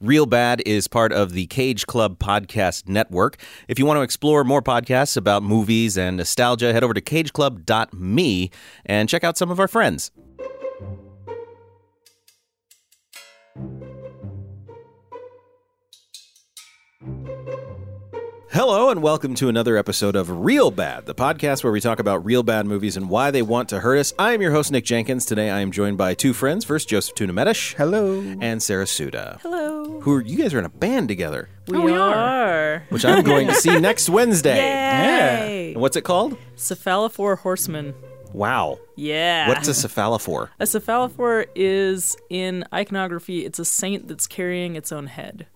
Real Bad is part of the Cage Club Podcast Network. If you want to explore more podcasts about movies and nostalgia, head over to cageclub.me and check out some of our friends. Hello, and welcome to another episode of Real Bad, the podcast where we talk about real bad movies and why they want to hurt us. I am your host, Nick Jenkins. Today I am joined by two friends. First, Joseph Tuna Medish. Hello. And Sarah Suda. Hello. Who are, you guys are in a band together, We, Oh, we are. are. which I'm going to see next Wednesday. Yay! And what's it called? Cephalophore horseman. Wow. Yeah. What's a cephalophore? a cephalophore is in iconography. It's a saint that's carrying its own head.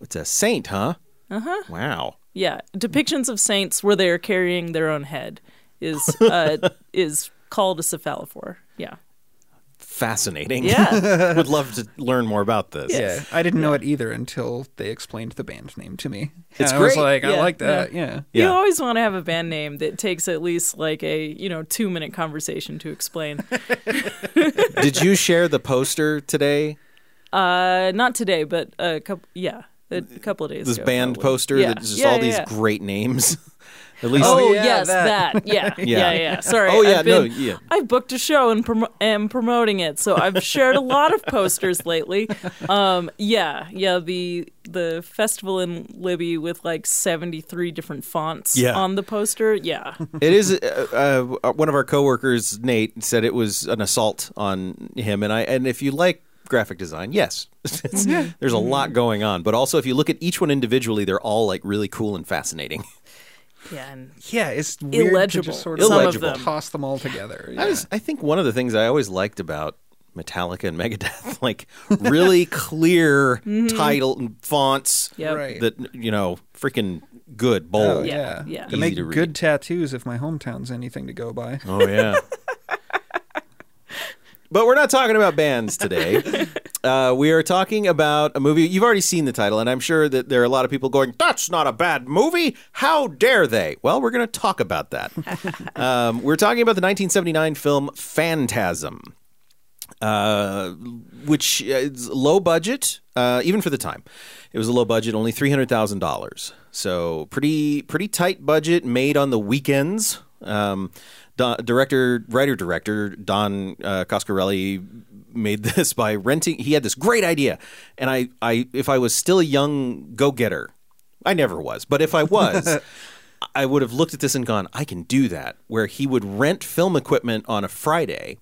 It's a saint, huh? Uh huh. Wow. Yeah. Depictions of saints where they are carrying their own head is uh, is called a cephalophore. Yeah. Fascinating. Yeah. Would love to learn more about this. Yeah, I didn't know it either until they explained the band name to me. It's And I was great. like, I Yeah, like that. Yeah. You Yeah. always want to have a band name that takes at least like a you know two minute conversation to explain. Did you share the poster today? uh, not today, but a couple. Yeah, a couple of days. This ago, band probably. poster Yeah. that's just Yeah, all yeah, these yeah. great names. At least Oh, Oh, yeah, yes, that. that. Yeah, Yeah. yeah, yeah, Sorry. Oh, yeah, I've been, no, yeah. I've booked a show and prom- am promoting it, so I've shared a lot of posters lately. Um, yeah, yeah. The the festival in Libby with like seventy three different fonts Yeah. on the poster. Yeah, It is uh, uh, one of our coworkers, Nate, said it was an assault on him, and I and if you like graphic design, yes, there's a lot going on. But also, if you look at each one individually, they're all like really cool and fascinating. yeah. And Yeah, it's weird Illegible, to just sort some of Illegible. of them. toss them all together. Yeah. I was, I think one of the things I always liked about Metallica and Megadeth, like really clear mm-hmm. title and fonts Yep. Right. that you know, freaking good, Oh, bold. yeah. Yeah, yeah. They Easy make to read. good tattoos if my hometown's anything to go by. Oh yeah. But we're not talking about bands today. Uh, we are talking about a movie. You've already seen the title, and I'm sure that there are a lot of people going, "That's not a bad movie. How dare they?" Well, we're going to talk about that. um, we're talking about the 1979 film Phantasm. Uh, which is low budget, uh, even for the time. It was a low budget, only three hundred thousand dollars. So pretty pretty tight budget, made on the weekends. Um, Don, director, writer, director Don uh, Coscarelli made this by renting. He had this great idea, and I, I, if I was still a young go getter, I never was, but if I was. I would have looked at this and gone, I can do that. Where he would rent film equipment on a Friday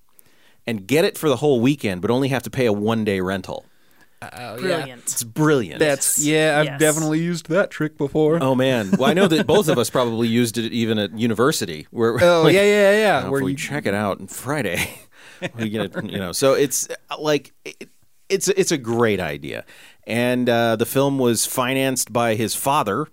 and get it for the whole weekend, but only have to pay a one day rental. Oh, Brilliant. It's brilliant. That's yeah. I've Yes. definitely used that trick before. oh man. Well, I know that both of us probably used it even at university. Where Oh, like, yeah, yeah, yeah. Where if we check it out on Friday, we get it, you know. So it's uh, like it, it's it's a great idea, and uh, the film was financed by his father.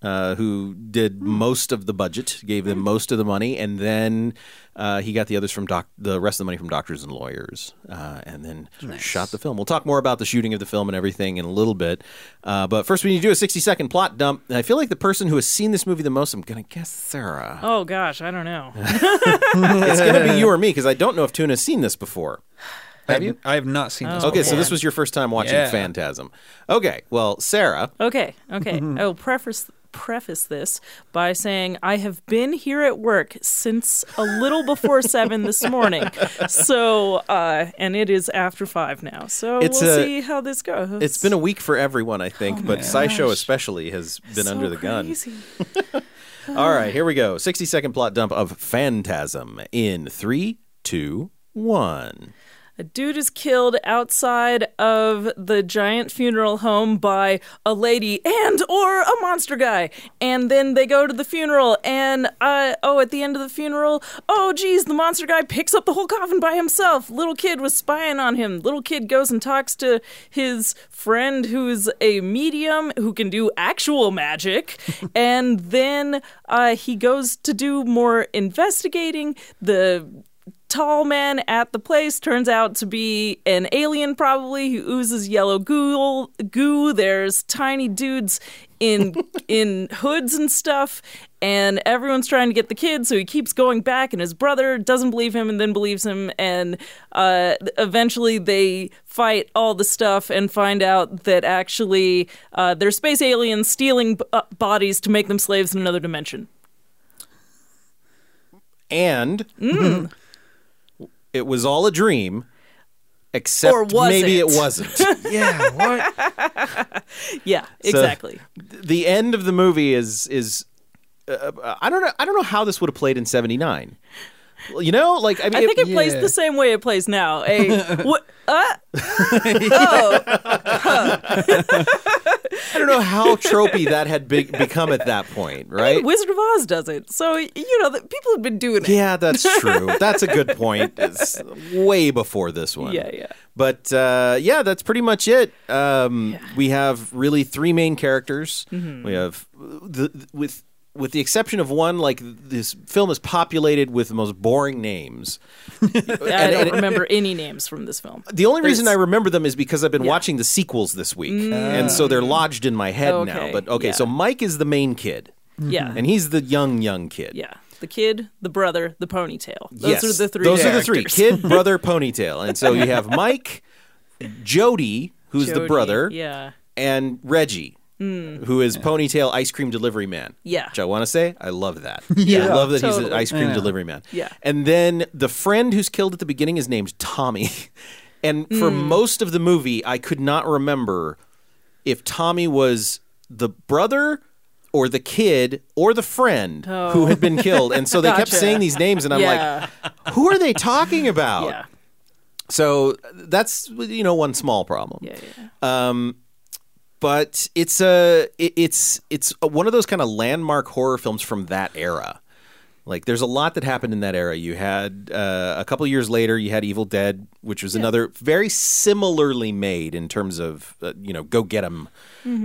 Uh, who did most of the budget, gave them most of the money, and then uh, he got the others from doc- the rest of the money from doctors and lawyers, uh, and then shot the film. We'll talk more about the shooting of the film and everything in a little bit, uh, but first we need to do a sixty second plot dump. And I feel like the person who has seen this movie the most, I'm gonna guess Sarah. Oh gosh, I don't know. it's gonna be you or me because I don't know if Tuna's seen this before. have you? I have not seen this. Okay, so this was your first time watching Yeah. Phantasm. Okay, well, Sarah, Okay, okay. I will preface preface this by saying I have been here at work since a little before seven this morning. So, uh, and it is after five now. So It's we'll a- see how this goes. it's been a week for everyone, I think, but SciShow especially has been So under the gun. All right, here we go. 60 second plot dump of Phantasm in three, two, one. A dude is killed outside of the giant funeral home by a lady and or a monster guy. And then they go to the funeral and uh oh at the end of the funeral, oh geez, the monster guy picks up the whole coffin by himself. Little kid was spying on him. Little kid goes and talks to his friend who's a medium who can do actual magic. and then uh he goes to do more investigating. The tall man at the place turns out to be an alien, probably who oozes yellow goo. Goo. There's tiny dudes in in hoods and stuff, and everyone's trying to get the kid. So he keeps going back, and his brother doesn't believe him, and then believes him, and uh, eventually they fight all the stuff and find out that actually uh, they're space aliens stealing b- uh, bodies to make them slaves in another dimension. and Mm. It was all a dream, except Or was maybe it? it, wasn't. Yeah, what? Yeah, exactly. the end of the movie is is uh, I don't know I don't know how this would have played in '79. You know, like I mean, I think it plays yeah. the same way it plays now. A what? Uh, oh, I don't know how tropey that had be- become at that point, right? Wizard of Oz does it. So you know, the, people have been doing it. Yeah, that's true. That's a good point. It's way before this one. Yeah, yeah. But uh, yeah, that's pretty much it. Um, We have really three main characters. Mm-hmm. We have the with with the exception of one, like this film is populated with the most boring names. I don't remember any names from this film. The only reason I remember them is because I've been Yeah. Mm. watching the sequels this week, and so they're lodged in my head now. But okay, yeah. so Mike is the main kid, Yeah, and he's the young young kid. yeah. The kid, the brother, the ponytail. Those yes, are the three. Those are the three: kid, brother, ponytail. And so you have Mike, Jody, who's the brother, Yeah, and Reggie, who is ponytail ice cream delivery man. Yeah. which I want to say I love that. Yeah, I love that he's an ice cream Yeah. delivery man. Yeah. and then the friend who's killed at the beginning is named Tommy, and for Hmm. most of the movie I could not remember if Tommy was the brother. Or the kid, or the friend who had been killed, and so they kept Oh. Saying these names, and I'm yeah, like, "Who are they talking about?" yeah, So that's you know one small problem. yeah, yeah. But it's a it, it's it's a, one of those kind of landmark horror films from that era. Like there's a lot that happened in that era. You had uh, a couple years later, you had Evil Dead, which was another very similarly made in terms of uh, you know go get 'em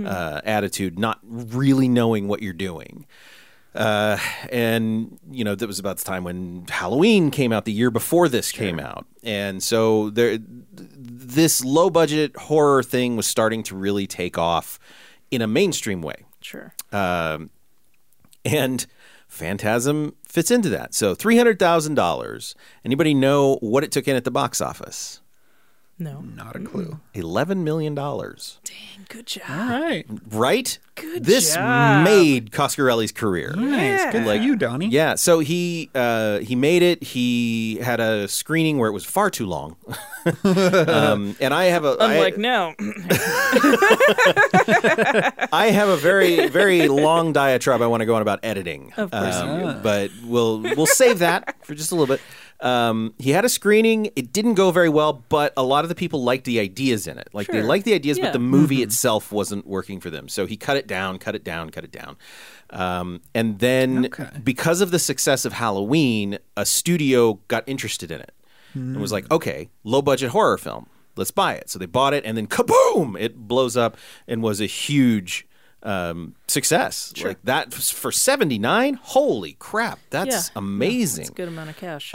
uh, attitude, not really knowing what you're doing. Uh, and you know that was about the time when Halloween came out the year before this came out, and so there, this low budget horror thing was starting to really take off in a mainstream way, Sure. Um, and Phantasm fits into that. So three hundred thousand dollars. Anybody know what it took in at the box office? No. Not a clue. Eleven million dollars. Dang, good job. All right. Right? Good this job. made Coscarelli's career. Nice. Good Like- for you, Donnie. Yeah, so he uh, he made it. He had a screening where it was far too long, um, and I have a I- Unlike now. I have a very very long diatribe I want to go on about editing. Of course you Um, but we'll we'll save that for just a little bit. Um, he had a screening. It didn't go very well, but a lot of the people liked the ideas in it. Like they liked the ideas, Yeah. but the movie itself wasn't working for them. So he cut it down, cut it down, cut it down. Um, and then Okay. because of the success of Halloween, a studio got interested in it and was like, okay, low budget horror film. Let's buy it. So they bought it, and then kaboom! It blows up and was a huge um, success. Like that for seventy nine. Holy crap! That's Yeah. amazing. It's a good amount of cash.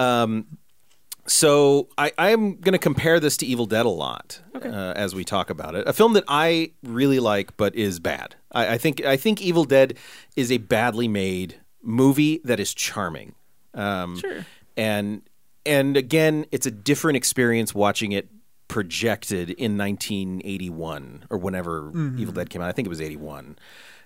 So I, I'm going to compare this to Evil Dead a lot uh, as we talk about it. A film that I really like, but is bad. I, I think I think Evil Dead is a badly made movie that is charming. Um, Sure. And and again, it's a different experience watching it projected in 1981 or whenever Evil Dead came out. I think it was 81.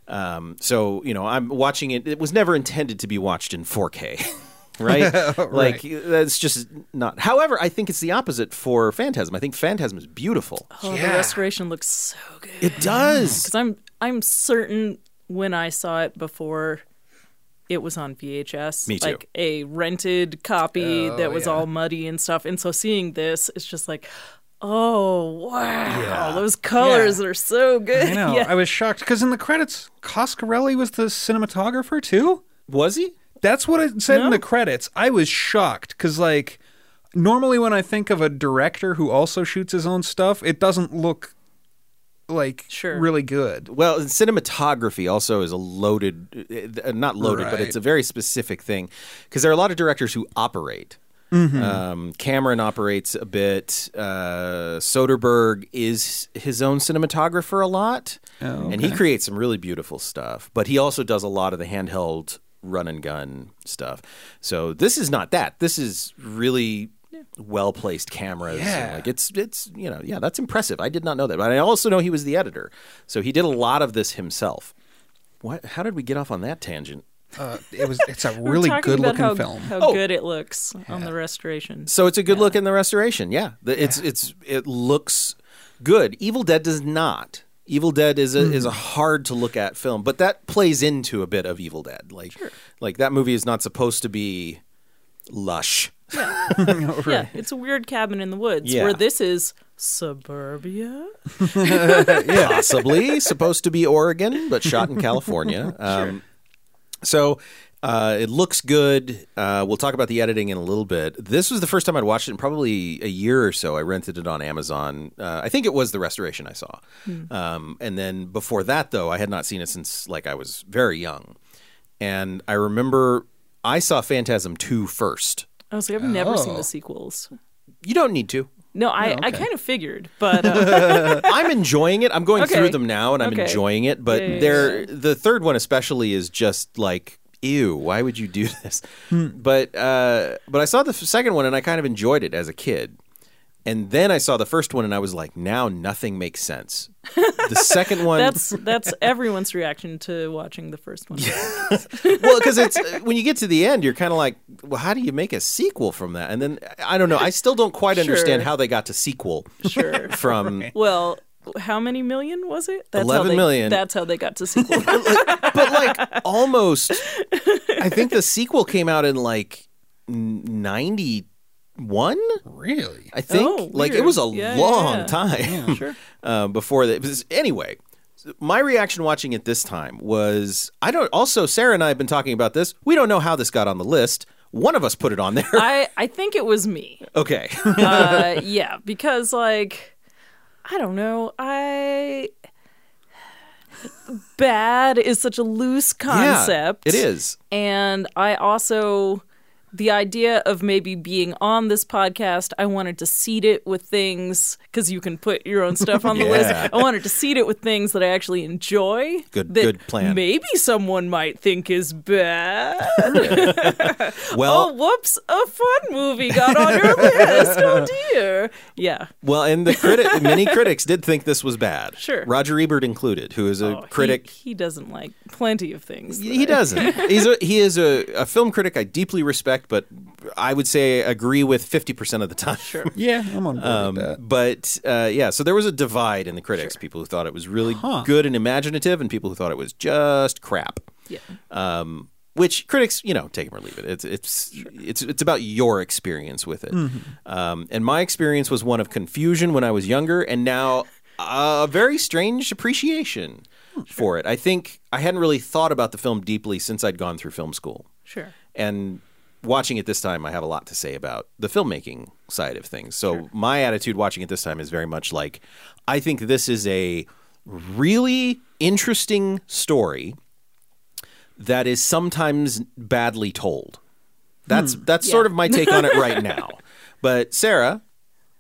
Um, so you know, I'm watching it. It was never intended to be watched in 4K. Right? Like that's just not. However, I think it's the opposite for Phantasm. I think Phantasm is beautiful. oh, the restoration looks so good. It does. Because I'm I'm certain when I saw it before, it was on VHS. Me too. Like a rented copy Oh, that was yeah. all muddy and stuff. And so seeing this, it's just like, oh wow, Yeah. those colors Yeah. are so good. I know. Yeah. I was shocked because in the credits, Coscarelli was the cinematographer too. Was he? That's what it said in the credits. I was shocked because, like, normally when I think of a director who also shoots his own stuff, it doesn't look like Sure. really good. Well, cinematography also is a loaded, uh, not loaded, but it's a very specific thing because there are a lot of directors who operate. Um, Cameron operates a bit. Uh, Soderbergh is his own cinematographer a lot, Oh, and he creates some really beautiful stuff. But he also does a lot of the handheld run and gun stuff. So this is not that. This is really well placed cameras. Yeah. like it's it's you know yeah that's impressive. I did not know that, but I also know he was the editor, so he did a lot of this himself. What? How did we get off on that tangent? Uh, it was. It's a really good looking how, film. How Oh. good it looks on the restoration. So it's a good look in the restoration. Yeah, The- it's it's it looks good. Evil Dead does not. Evil Dead is a is a hard to look at film, but that plays into a bit of Evil Dead. Like like that movie is not supposed to be lush. Yeah, yeah. it's a weird cabin in the woods. Yeah. Where this is suburbia. possibly supposed to be Oregon, but shot in California. Um, So uh, it looks good. Uh, we'll talk about the editing in a little bit. This was the first time I'd watched it in probably a year or so. I rented it on Amazon. Uh, I think it was the restoration I saw. Um, and then before that, though, I had not seen it since like I was very young. And I remember I saw Phantasm 2 first. I was like, I've never seen Oh. the sequels. You don't need to. No, I, I okay. kind of figured, but uh, I'm enjoying it. I'm going Okay. through them now, and I'm Okay. enjoying it. But Yeah, yeah, they're the third one especially is just like ew. Why would you do this? But uh, but I saw the second one and I kind of enjoyed it as a kid. And then I saw the first one and I was like, now nothing makes sense. The second one, that's that's everyone's reaction to watching the first one. well, because it's uh, when you get to the end, you're kind of like, well, how do you make a sequel from that? And then I don't know. I still don't quite understand Sure. how they got to sequel Sure. from Well, how many million was it? That's how 11 they, million. That's how they got to sequel. but like almost i think the sequel came out in like 91 Really? i think Oh, like it was a Yeah, yeah, long yeah. time sure. uh, before that was, anyway my reaction watching it this time was i don't also sarah and i have been talking about this we don't know how this got on the list one of us put it on there I I think it was me. okay Uh, yeah, because like I don't know, I bad is such a loose concept. yeah, it is And I also, the idea of maybe being on this podcast, I wanted to seed it with things because you can put your own stuff on the Yeah. list. I wanted to seed it with things that I actually enjoy. Good- good plan. Maybe someone might think is bad. well oh, whoops! A fun movie got on your list. Oh dear. Yeah. well and the critic many critics did think this was bad Sure. roger ebert included who is a Oh, critic He, doesn't like plenty of things. He I- doesn't. He's a, he is a, a film critic I deeply respect, but I would say agree with fifty percent of the time. Sure. Yeah, I'm on board Um, with that. but uh, yeah, so there was a divide in the critics: people who thought it was really Huh. good and imaginative, and people who thought it was just crap. Yeah. Um, which critics, you know, take them or leave it. It's it's it's it's about your experience with it. Um, and my experience was one of confusion when I was younger, and now a very strange appreciation for it. I think I hadn't really thought about the film deeply since I'd gone through film school, Sure. and watching it this time, I have a lot to say about the filmmaking side of things. So my attitude watching it this time is very much like, I think this is a really interesting story that is sometimes badly told. That's that's sort of my take on it right now. But Sarah,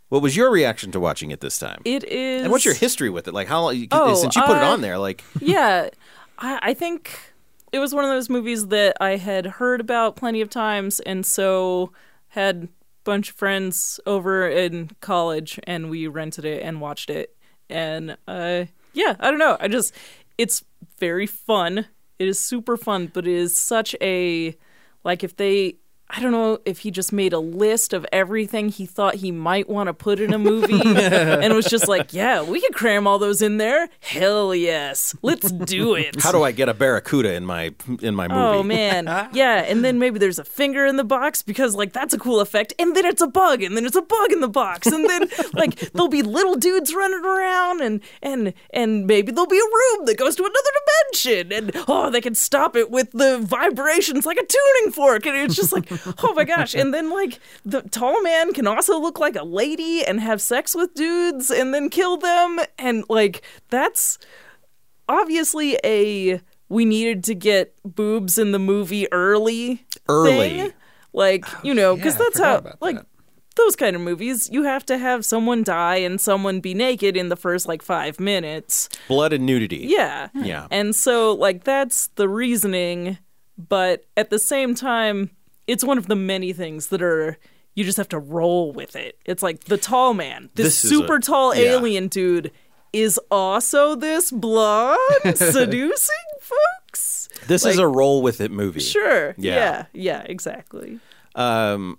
what was your reaction to watching it this time? It is. and what's your history with it? Like how long Oh, since you put it uh, on there? Like yeah, I, I think it was one of those movies that I had heard about plenty of times, and so had a bunch of friends over in college, and we rented it and watched it, and uh, yeah, I don't know, I just it's very fun. It is super fun, but it is such a like if they. I don't know if he just made a list of everything he thought he might want to put in a movie and was just like, yeah, we could cram all those in there. Hell yes. Let's do it. how do I get a barracuda in my in my movie? Oh man. Yeah, and then maybe there's a finger in the box because like that's a cool effect. And then it's a bug, and then it's a bug in the box. And then like there'll be little dudes running around and and and maybe there'll be a room that goes to another dimension. And oh, they can stop it with the vibrations like a tuning fork. And it's just like, oh my gosh. And then like the tall man can also look like a lady and have sex with dudes and then kill them. And like that's obviously a we needed to get boobs in the movie early Early. thing. Like, oh, you know, because Yeah, that's how, like, that. those kind of movies, you have to have someone die and someone be naked in the first, like, five minutes. Blood and nudity. Yeah. Yeah. And so, like, that's the reasoning. But at the same time, it's one of the many things that are, you just have to roll with it. It's like the tall man, this, This is a- super tall yeah. alien dude, is also this blonde seducing folks. This is a roll with it movie. Sure. Yeah. Yeah. Yeah, exactly. Um,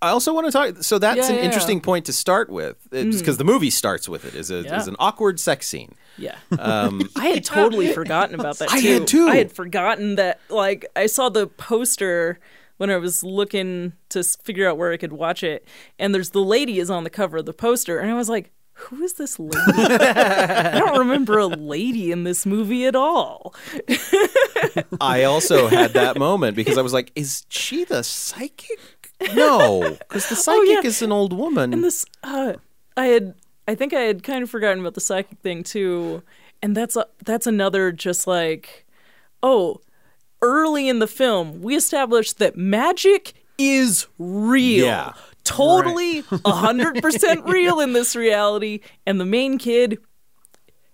I also want to talk. So that's Yeah, an. Mm. interesting point to start with, because the movie starts with it is a is an awkward sex scene. Yeah. Um, I had totally forgotten about that too. I had too. I had forgotten that like I saw the poster when I was looking to figure out where I could watch it and there's the lady is on the cover of the poster and I was like who is this lady? I don't remember a lady in this movie at all. I also had that moment because I was like, "Is she the psychic?" No, because the psychic Oh, yeah. is an old woman. And this, uh, I had, I think I had kind of forgotten about the psychic thing too, and that's a, that's another just like, oh, early in the film we established that magic is real, Yeah. totally a hundred percent real in this reality, and the main kid,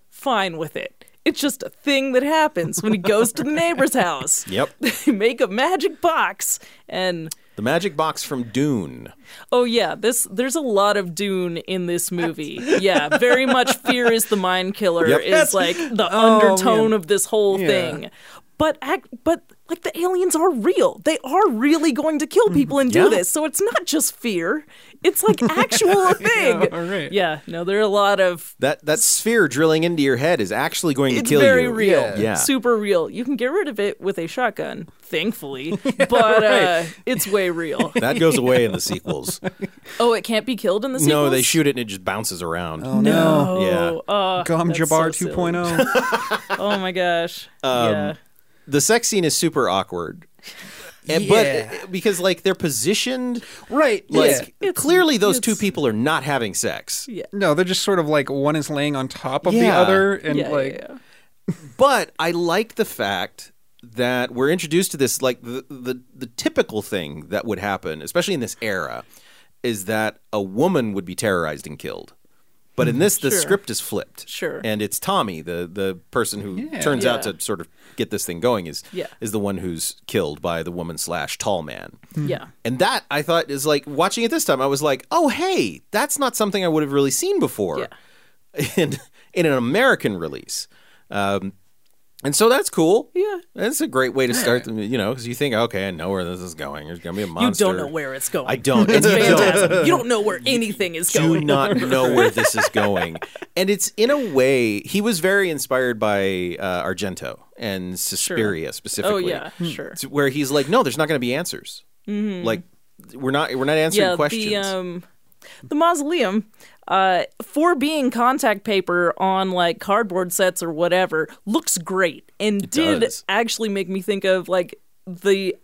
fine with it. It's just a thing that happens when he goes to the neighbor's house. Yep. They make a magic box and the magic box from Dune. Oh yeah, this there's a lot of Dune in this movie. Yeah, very much fear is the mind killer Yep. is like the Oh, undertone man. of this whole Yeah. thing. But act, but like the aliens are real. They are really going to kill people and do Yeah. this. So it's not just fear. It's like actual a thing. all right. Yeah, no, there are a lot of That that sphere drilling into your head is actually going to it's kill very you. real. Yeah. Yeah. Super real. You can get rid of it with a shotgun, thankfully. But uh, it's way real. That goes away in the sequels. Oh, it can't be killed in the sequels? no, they shoot it and it just bounces around. Oh no. Oh, uh, Gom Jabbar so 2.0. Oh my gosh. Um, yeah. The sex scene is super awkward. And- Yeah. But because like they're positioned right. like yeah. It's- clearly those two people are not having sex. Yeah. No, they're just sort of like one is laying on top of the other, and yeah, like yeah, yeah. But I like the fact that we're introduced to this like the, the the typical thing that would happen, especially in this era, is that a woman would be terrorized and killed. But in mm-hmm. this, the Sure. script is flipped. Sure. And it's Tommy, the the person who Yeah. turns out to sort of get this thing going, is Yeah. is the one who's killed by the woman slash tall man. Yeah. And that I thought is like watching it this time. I was like, oh hey, that's not something I would have really seen before Yeah. in in an American release. Um, and so that's cool. Yeah. That's a great way to start. The, you know, because you think, okay, I know where this is going. There's gonna be a monster. You don't know where it's going. I don't. It's And you don't. phantasm. you don't know where anything is going. Do not know where this is going, and it's in a way he was very inspired by uh, Argento and Suspiria specifically. Oh yeah, sure. to where he's like, no, there's not going to be answers. Like we're not we're not answering Mm-hmm. Yeah, questions. the um, the mausoleum, uh, for being contact paper on like cardboard sets or whatever, looks great and did does. actually make me think of like the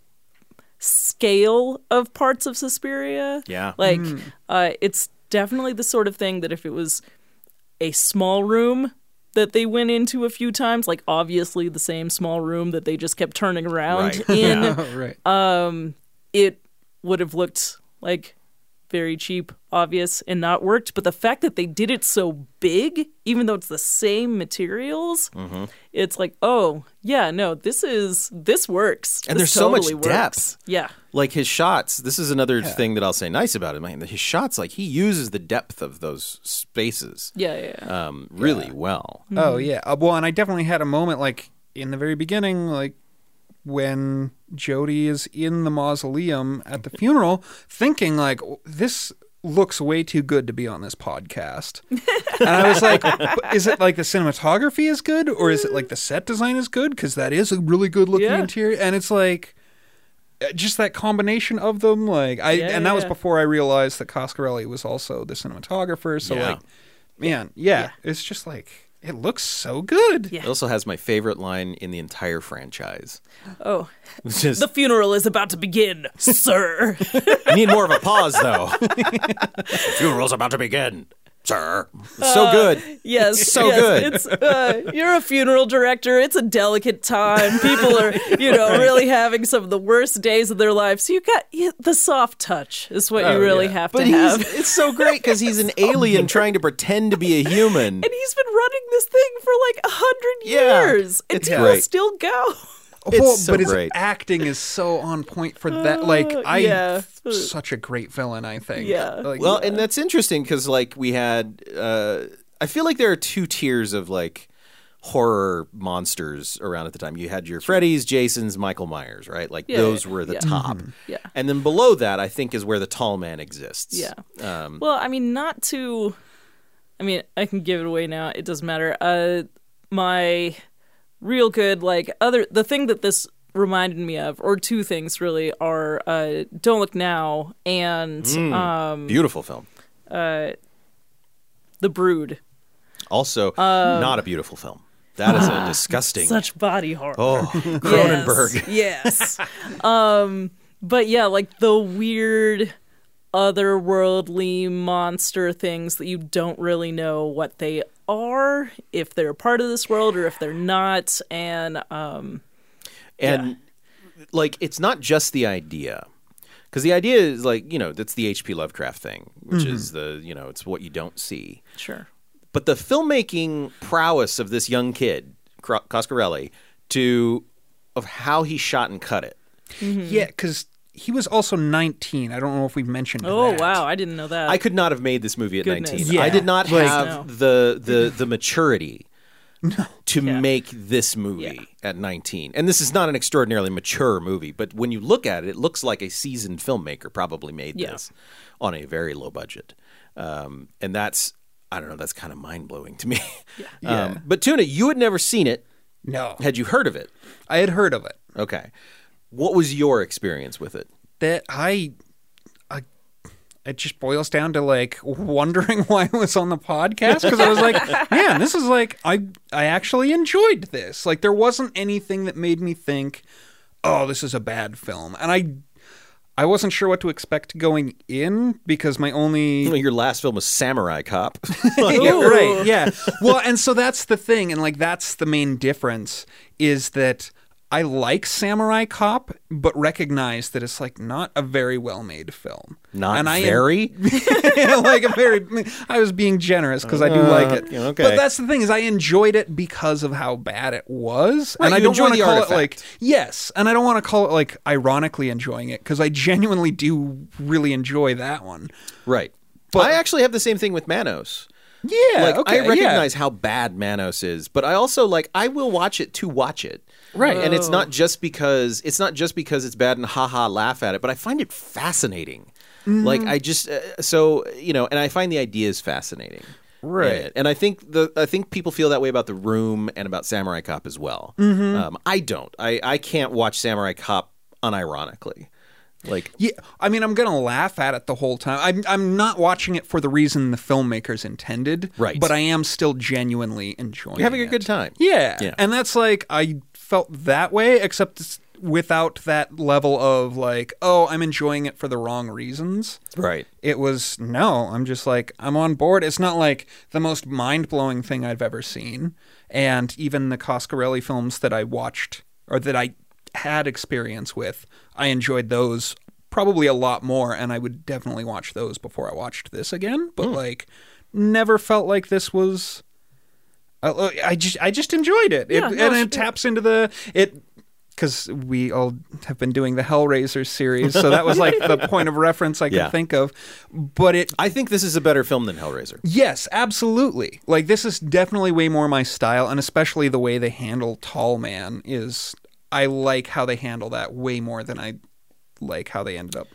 scale of parts of Suspiria. Yeah. Like, uh, it's definitely the sort of thing that if it was a small room that they went into a few times, like obviously the same small room that they just kept turning around Right. in, oh, right. um, it would have looked like very cheap, obvious, and not worked. But the fact that they did it so big, even though it's the same materials, Mm-hmm. it's like, oh yeah, no, this is this works. And This there's so much totally works. depth. Yeah, like his shots this is another thing that i'll say nice about him Man, his shots like he uses the depth of those spaces yeah, yeah. yeah. um, really well Oh yeah. Uh, well, and I definitely had a moment like in the very beginning, like when Jody is in the mausoleum at the funeral, thinking like this looks way too good to be on this podcast. and I was like, is it like the cinematography is good or is it like the set design is good? Because that is a really good looking Yeah. interior. And it's like uh, just that combination of them. Like I, Yeah, and that was before I realized that Coscarelli was also the cinematographer. So Yeah. like, man, yeah, Yeah. it's just like it looks so good. Yeah. it also has my favorite line in the entire franchise Oh, which is the funeral is about to begin, sir. I need more of a pause though the funeral's about to begin sir. So good. Yes, So yes, good. It's uh, you're a funeral director. It's a delicate time. People are, you know, really having some of the worst days of their lives. So you got you, the soft touch is what you Oh, really yeah. have But to he's, have. it's so great because he's an alien trying to pretend to be a human. And he's been running this thing for like a hundred Yeah, years, and it's people great. still go. It's Well, so but his great. acting is so on point for that. Like Uh, I, yeah. such a great villain. I think. Yeah. Like, Well, and that's interesting because like we had, uh, I feel like there are two tiers of like horror monsters around at the time. You had your Freddy's, Jason's, Michael Myers, right? Like Yeah, those were the yeah. top. Yeah. And then below that, I think is where the tall man exists. Yeah. Um, Well, I mean, not to. I mean, I can give it away now. It doesn't matter. Uh, my real good, like other the thing that this reminded me of, or two things really, are uh, "Don't Look Now" and Mm. um, beautiful film. uh, "The Brood." Also, not a beautiful film. That is a disgusting. Um, Such body horror. oh, Cronenberg. Yes. yes. um, but yeah, like the weird otherworldly monster things that you don't really know what they are, if they're a part of this world or if they're not. And um, and like it's not just the idea because the idea is like you know that's the hp lovecraft thing which is the you know it's what you don't see sure. but the filmmaking prowess of this young kid Cro- coscarelli to of how he shot and cut it yeah, because he was also 19. I don't know if we've mentioned. Oh, that. wow. I didn't know that. i could not have made this movie at Goodness. 19 Yeah. i did not Like- have No. the the the maturity to Yeah. make this movie Yeah. at 19 and this is not an extraordinarily mature movie but when you look at it it looks like a seasoned filmmaker probably made Yeah. this on a very low budget um, and that's i don't know that's kind of mind-blowing to me Yeah. um, but tuna you had never seen it No, had you heard of it I had heard of it. okay what was your experience with it That I, I, it just boils down to like wondering why I was on the podcast because I was like, man, this is like I I actually enjoyed this. Like there wasn't anything that made me think, oh, this is a bad film, and I. I wasn't sure what to expect going in because my only your last film was samurai cop yeah, right. Oh. Yeah. Well, and so that's the thing, and like that's the main difference is that I like Samurai Cop, but recognize that it's like not a very well made film. not and I am- very like a very. I was being generous because I do like it. Uh, okay. But that's the thing is I enjoyed it because of how bad it was, Right, and I don't want to call artifact. it like yes, and I don't want to call it like ironically enjoying it because I genuinely do really enjoy that one. right But- i actually have the same thing with manos Yeah. like okay, I yeah. recognize how bad Manos is, but I also like I will watch it to watch it. Right. And it's not just because it's not just because it's bad and haha laugh at it, but I find it fascinating. Mm-hmm. Like I just uh, so you know, and I find the ideas fascinating. Right. And I think the I think people feel that way about the room and about Samurai Cop as well. Mm-hmm. Um, I don't. I I can't watch Samurai Cop unironically. Like Yeah, I mean, I'm gonna laugh at it the whole time. I'm I'm not watching it for the reason the filmmakers intended, Right. But I am still genuinely enjoying. you're having a good time. Yeah, Yeah. and that's like I felt that way, except without that level of like, oh, I'm enjoying it for the wrong reasons. Right. It was no, I'm just like I'm on board. It's not like the most mind blowing thing I've ever seen, and even the Coscarelli films that I watched or that I had experience with, I enjoyed those probably a lot more, and I would definitely watch those before I watched this again. But hmm. like, never felt like this was. Uh, I, I just I just enjoyed it, Yeah, it no, and it taps into the it because we all have been doing the Hellraiser series, so that was like the point of reference I could Yeah. think of. But it, I think this is a better film than Hellraiser. yes, absolutely. Like this is definitely way more my style, and especially the way they handle Tall Man is. I like how they handle that way more than I like how they ended up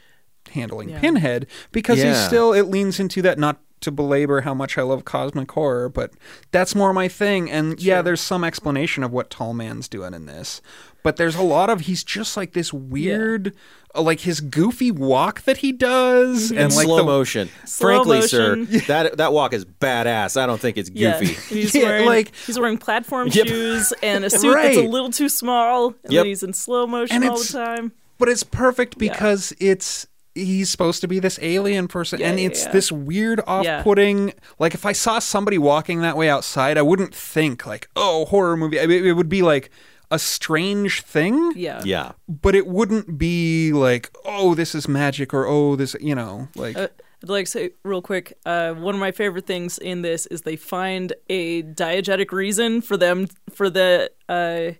handling Yeah. Pinhead because he's still it leans into that not to belabor how much I love cosmic horror, but that's more my thing. And yeah, there's some explanation of what Tall Man's doing in this, but there's a lot of he's just like this weird, uh, like his goofy walk that he does, in and like slow the, motion. Slow Frankly, motion. sir, that that walk is badass. I don't think it's Yeah, goofy. he's Yeah, wearing like- he's wearing platform Yep. shoes and a suit that's a little too small, and Yep. then he's in slow motion And all the time. but it's perfect because it's he's supposed to be this alien person Yeah, and it's yeah. this weird off-putting like if i saw somebody walking that way outside i wouldn't think like oh horror movie I mean, it would be like a strange thing Yeah. Yeah. but it wouldn't be like oh this is magic or oh this you know like Uh, I'd like to say real quick. Uh, one of my favorite things in this is they find a diegetic reason for them for the uh,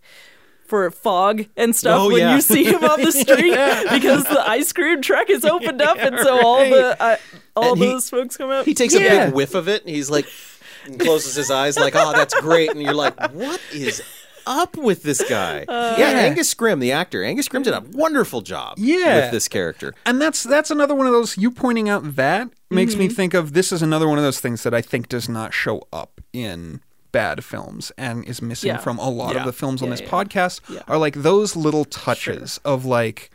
for fog and stuff Oh, when yeah. you see him on the street because the ice cream truck is opened up and so all the uh, all And he- those folks come out. He takes Yeah. a big whiff of it and he's like, and closes his eyes, like, oh, that's great. And you're like, what is up with this guy? yeah, Angus Scrimm, the actor. Angus Scrimm did a wonderful job Yeah. with this character. And that's that's another one of those you pointing out that makes Mm-hmm. me think of this is another one of those things that I think does not show up in bad films and is missing Yeah. from a lot Yeah. of the films on this yeah. podcast Yeah. are like those little touches of like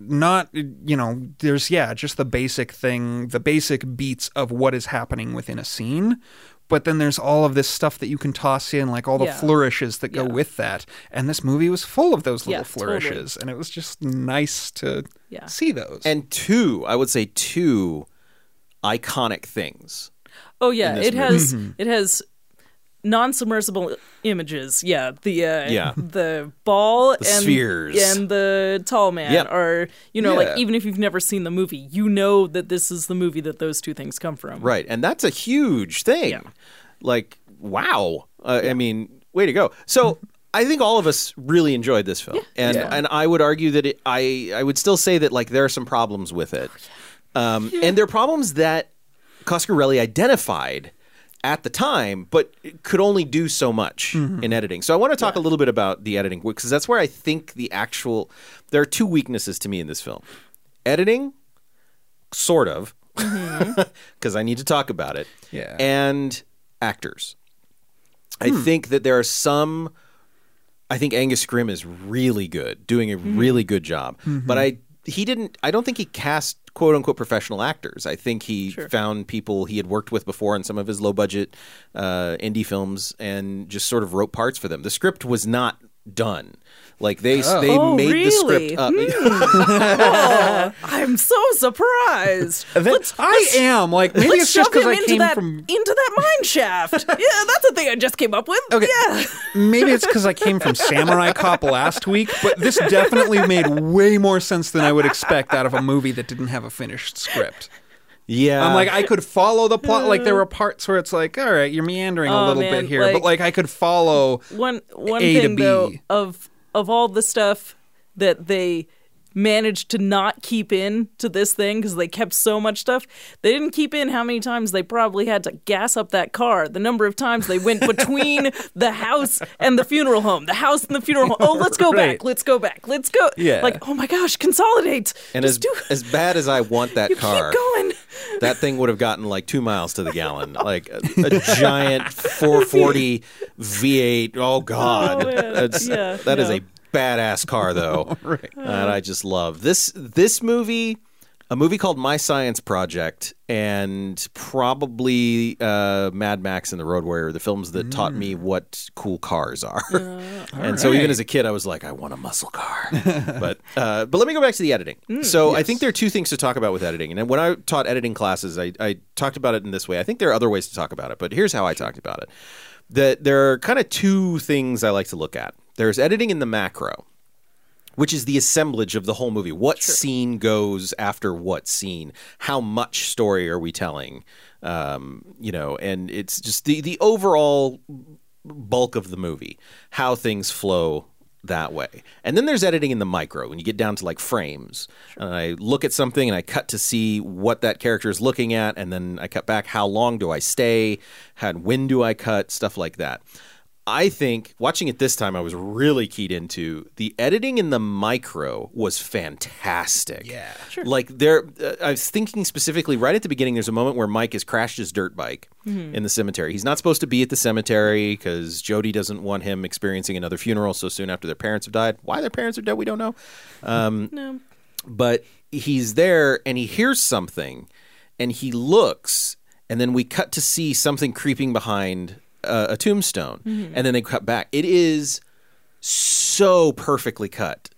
not you know there's yeah just the basic thing the basic beats of what is happening within a scene but then there's all of this stuff that you can toss in like all the Yeah. flourishes that go Yeah. with that and this movie was full of those little Yeah, totally. flourishes and it was just nice to Yeah. see those And two, I would say two iconic things. Oh yeah, this it has Mm-hmm. it has non-submersible images. Yeah, the uh, Yeah. the ball and spheres. and the tall man Yep. are you know Yeah. like even if you've never seen the movie, you know that this is the movie that those two things come from. Right. And that's a huge thing. Yeah. Like, wow. Uh, I mean, way to go. So I think all of us really enjoyed this film. And Yeah. and I would argue that it, I I would still say that like there are some problems with it. Um, and there are problems that Coscarelli identified at the time, but could only do so much mm-hmm. in editing. So I want to talk a little bit about the editing because that's where I think the actual there are two weaknesses to me in this film. Editing, sort of, mm-hmm. because I need to talk about it. Yeah. And actors. I hmm. think that there are some. I think Angus Scrimm is really good, doing a hmm. really good job. But mm-hmm. I he didn't. I don't think he cast quote unquote professional actors. I think he found people he had worked with before in some of his low budget uh, indie films and just sort of wrote parts for them. The script was not done. Like they they Oh, made the really? Hmm. script up. I'm so surprised. That- I am like maybe Let's it's just shove because him I into came that from into that mine shaft. yeah, that's a thing I just came up with. Okay. Yeah. maybe it's because I came from Samurai Cop last week, but this definitely made way more sense than I would expect out of a movie that didn't have a finished script. Yeah, I'm like I could follow the plot. Like there were parts where it's like, all right, you're meandering a Oh, little man, bit here, like- but like I could follow. One one A to thing though B. of of all the stuff that they managed to not keep in to this thing because they kept so much stuff. They didn't keep in how many times they probably had to gas up that car. The number of times they went between the house and the funeral home, the house and the funeral home. Oh, let's go Right. back. Let's go back. Let's go. Yeah. Like, oh my gosh, consolidate. and as do as bad as I want that you car, keep going. That thing would have gotten like two miles to the gallon, like a, a giant 440 V8. Oh God, Oh. That's, Yeah, that is no. a badass car though, and I just love this this movie. A movie called My Science Project, and probably uh, Mad Max and the Road Warrior, the films that taught me what cool cars are. and so, even as a kid, I was like, I want a muscle car. but uh, but let me go back to the editing. so I think there are two things to talk about with editing. And when I taught editing classes, I, I talked about it in this way. I think there are other ways to talk about it, but here's how I talked about it. That there are kind of two things I like to look at. There's editing in the macro, which is the assemblage of the whole movie. What scene goes after what scene? How much story are we telling? Um, you know, and it's just the the overall bulk of the movie, how things flow that way. And then there's editing in the micro when you get down to like frames. And I look at something and I cut to see what that character is looking at, and then I cut back. How long do I stay? How when do I cut? Stuff like that. I think watching it this time, I was really keyed into the editing in the micro was fantastic. Yeah. sure. Like there, uh, I was thinking specifically right at the beginning. There's a moment where Mike has crashed his dirt bike in the cemetery. He's not supposed to be at the cemetery because Jody doesn't want him experiencing another funeral so soon after their parents have died. Why their parents are dead, we don't know. Um, No. but he's there and he hears something and he looks and then we cut to see something creeping behind uh, a tombstone Mm-hmm. and then they cut back it is so perfectly cut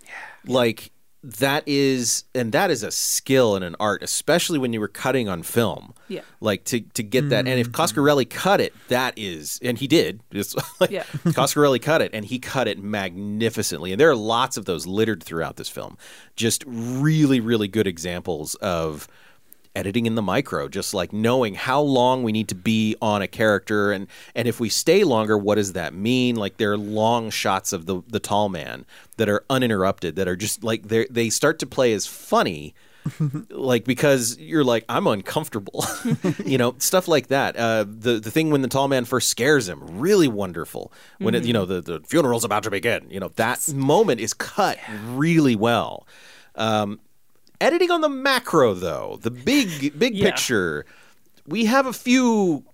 like that is and that is a skill and an art, especially when you were cutting on film. Yeah. Like to to get that, and if Coscarelli cut it, that is, and he did. It's like, Yeah. Coscarelli cut it, and he cut it magnificently. And there are lots of those littered throughout this film. Just really, really good examples of editing in the micro just like knowing how long we need to be on a character and and if we stay longer what does that mean like there are long shots of the the tall man that are uninterrupted that are just like they they start to play as funny like because you're like I'm uncomfortable, you know, stuff like that. Uh, the the thing when the tall man first scares him, really wonderful. When it, you know the the funeral's about to begin, you know that moment is cut really well. Um, editing on the macro though, the big big Yeah. picture, we have a few.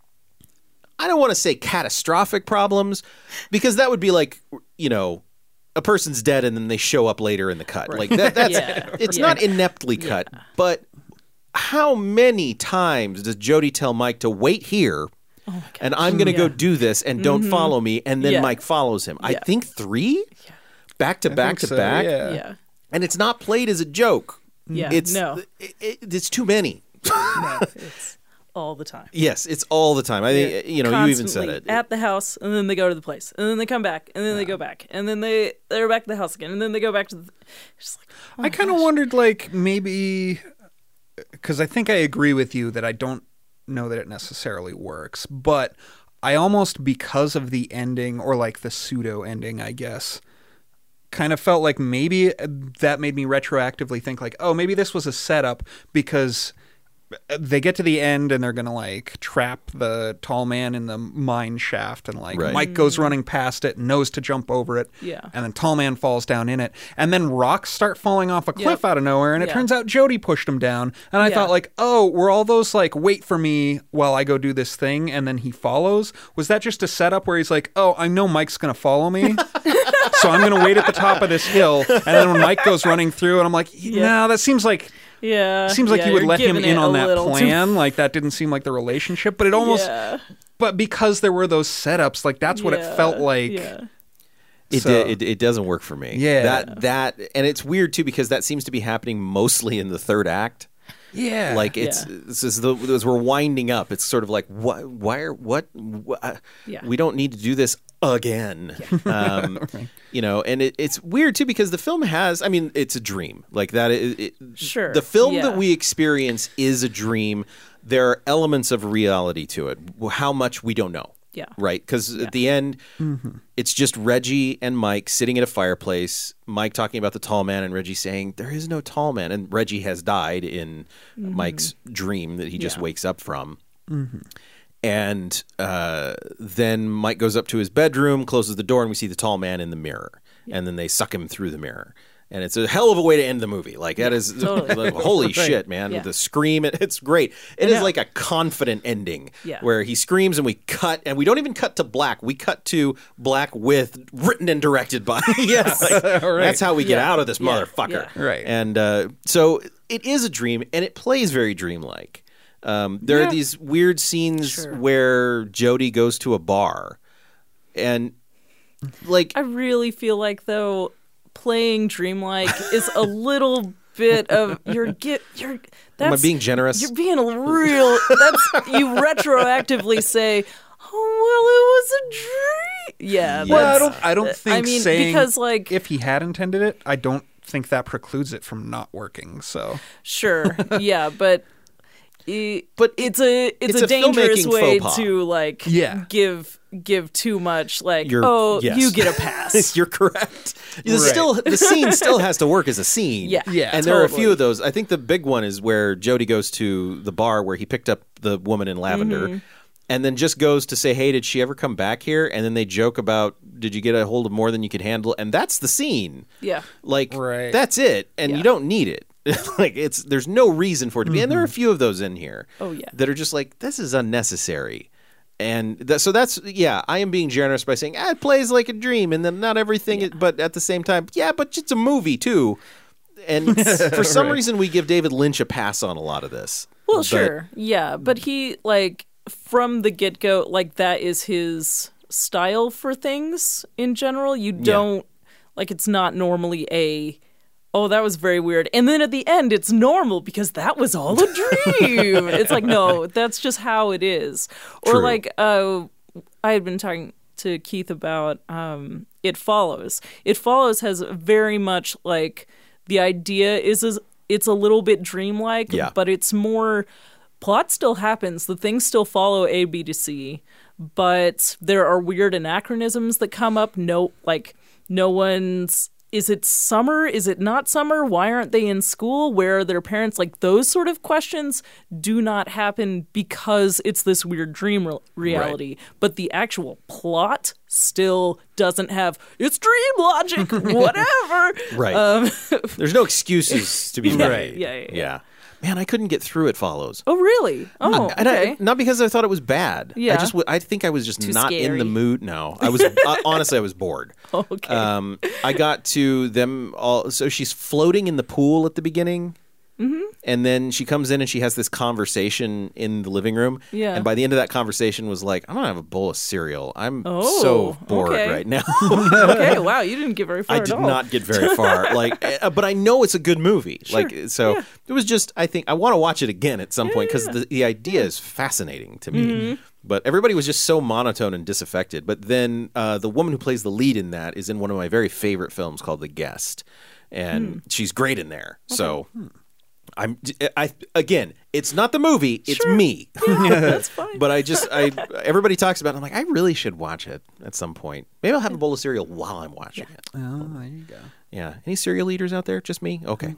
I don't want to say catastrophic problems because that would be like you know a person's dead and then they show up later in the cut. Like that, that's Yeah. it's Yeah. not ineptly cut, but how many times does Jody tell Mike to wait here? Oh and I'm going to go do this and don't mm-hmm. follow me. And then Yeah. Mike follows him. I Yeah. think three, back to I back to so, back, Yeah. Yeah. and it's not played as a joke. Yeah. It's no. it, it, it's too many. no. It's all the time. Yes, it's all the time. I think you know you even said it. at the house, and then they go to the place, and then they come back, and then they go back, and then they they're back at the house again, and then they go back to the. It's like, oh I kind of wondered, like, maybe because I think I agree with you that I don't know that it necessarily works, but I almost, because of the ending or like the pseudo ending, I guess, kind of felt like maybe uh, that made me retroactively think, like, oh, maybe this was a setup because they get to the end and they're gonna like trap the tall man in the mine shaft and like Right. Mike goes running past it knows to jump over it Yeah. and then tall man falls down in it and then rocks start falling off a cliff Yep. out of nowhere and it Yeah. turns out Jody pushed him down and I Yeah. thought like oh were all those like wait for me while I go do this thing and then he follows was that just a setup where he's like oh I know Mike's gonna follow me so I'm gonna wait at the top of this hill and then when Mike goes running through and I'm like no that seems like Yeah. Seems like yeah, you would let him in on that little too- plan. Like that didn't seem like the relationship, but it almost. Yeah. But because there were those setups, like that's what it felt like. Yeah. It, So- di- it it doesn't work for me. Yeah. that that and it's weird too because that seems to be happening mostly in the third act. Yeah. Like it's Yeah. this is the as we're winding up. It's sort of like what? Why are what? what uh, Yeah. We don't need to do this again. Um, You know, and it, it's weird too because the film has. I mean, it's a dream like that. It, it, Sure, The film yeah. that we experience is a dream. There are elements of reality to it. How much we don't know. Yeah. Right. Because at the end, mm-hmm. it's just Reggie and Mike sitting at a fireplace. Mike talking about the tall man, and Reggie saying, There is no tall man. And Reggie has died in mm-hmm. Mike's dream that he just Yeah. wakes up from. Mm-hmm. And uh, then Mike goes up to his bedroom, closes the door, and we see the tall man in the mirror. And then they suck him through the mirror. And it's a hell of a way to end the movie. Like, that is totally. holy shit, man. Yeah. The scream, it's great. It is know. like a confident ending Yeah. where he screams and we cut, and we don't even cut to black. We cut to black with written and directed by. yes. Like, That's how we get Yeah. out of this Yeah. motherfucker. Yeah. Right. And uh, so it is a dream, and it plays very dreamlike. Um, there Yeah. are these weird scenes Sure. where Jody goes to a bar, and like I really feel like though playing dreamlike is a little bit of you're get you're that's am I being generous? you're being a real that's you retroactively say oh well it was a dream yeah Well, I don't. I don't think I mean saying because like if he had intended it, I don't think that precludes it from not working. So sure yeah but it, But it's a it's, it's a, a dangerous way to like Yeah. give give too much like You're- oh yes. you get a pass You're correct. The Right. still the scene still has to work as a scene. Yeah. Yeah, And there are a few of those. I think the big one is where Jody goes to the bar where he picked up the woman in lavender. Mm-hmm. And then just goes to say, "Hey, did she ever come back here?" And then they joke about, "Did you get a hold of more than you could handle?" And that's the scene. yeah Like Right. that's it, and you don't need it. like it's there's no reason for it to be, and there are a few of those in here. Oh, yeah. that are just like this is unnecessary. And that, so that's yeah, I am being generous by saying ah, it plays like a dream, and then not everything, but at the same time, yeah, but it's a movie too. And for some Right. reason, we give David Lynch a pass on a lot of this. Well, But- sure. Yeah, but he like from the get-go like that is his style for things in general. You don't like it's not normally a oh, that was very weird. And then at the end, it's normal because that was all a dream. it's like, no, that's just how it is. Or True. like, uh, I had been talking to Keith about um, It Follows. It Follows has very much like the idea is, is it's a little bit dreamlike, Yeah. but it's more plot still happens. The things still follow A, B to C, but there are weird anachronisms that come up. No, like no one's. Is it summer? Is it not summer? Why aren't they in school? Where are their parents? Like those sort of questions do not happen because it's this weird dream re- reality. But the actual plot still doesn't have it's dream logic, whatever. Right. Um, There's no excuses to be made. Right. Yeah, yeah, yeah. Man, I couldn't get through It Follows. oh, really? Oh, And okay. I, not because I thought it was bad. Yeah. I just, w- I think I was just Too not in the mood. No, I was uh, honestly, I was bored. okay. Um, I got to them all. So she's floating in the pool at the beginning. Mm-hmm. And then she comes in and she has this conversation in the living room. Yeah. And by the end of that conversation was like, I'm gonna have a bowl of cereal. I'm Oh, so bored okay. right now. okay, wow, you didn't get very far I did all. not get very far. Like, uh, but I know it's a good movie. Like, so it was just. I think I want to watch it again at some point because the, the idea is fascinating to me. Mm-hmm. But everybody was just so monotone and disaffected. But then uh, the woman who plays the lead in that is in one of my very favorite films called The Guest, and Hmm. she's great in there. So. I'm I again, it's not the movie, it's Sure. me. That's fine. But I just I everybody talks about it. I'm like, I really should watch it at some point. Maybe I'll have a bowl of cereal while I'm watching it. Oh, there you go. Yeah. Any cereal eaters out there? Just me? Okay.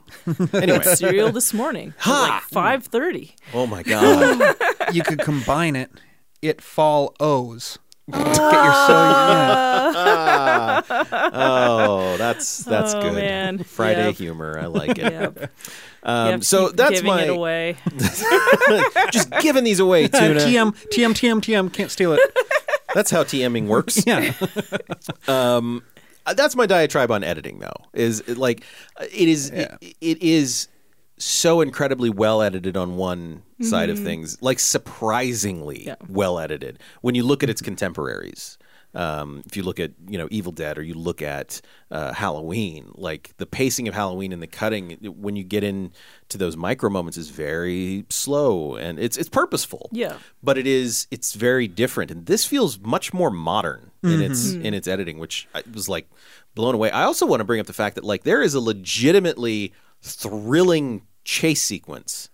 anyway. cereal this morning, at like five thirty. Oh my god. You could combine it. It fall O's. Get your so oh, that's that's Oh, good. man. Friday Yep. humor. I like it. Yep. Um, Yep, so that's giving my it away. just giving these away, tuna. TM TM TM TM can't steal it. That's how TMing works. Yeah. Uh, that's my diatribe on editing though is like uh, it is Yeah. it, it is so incredibly well edited on one side of things like surprisingly Yeah. well edited. When you look at its contemporaries um, if you look at you know Evil Dead or you look at uh, Halloween, like the pacing of Halloween and the cutting when you get into those micro moments is very slow and it's it's purposeful. Yeah. but it is it's very different. And this feels much more modern in its in its editing which I was like blown away. I also want to bring up the fact that like there is a legitimately thrilling chase sequence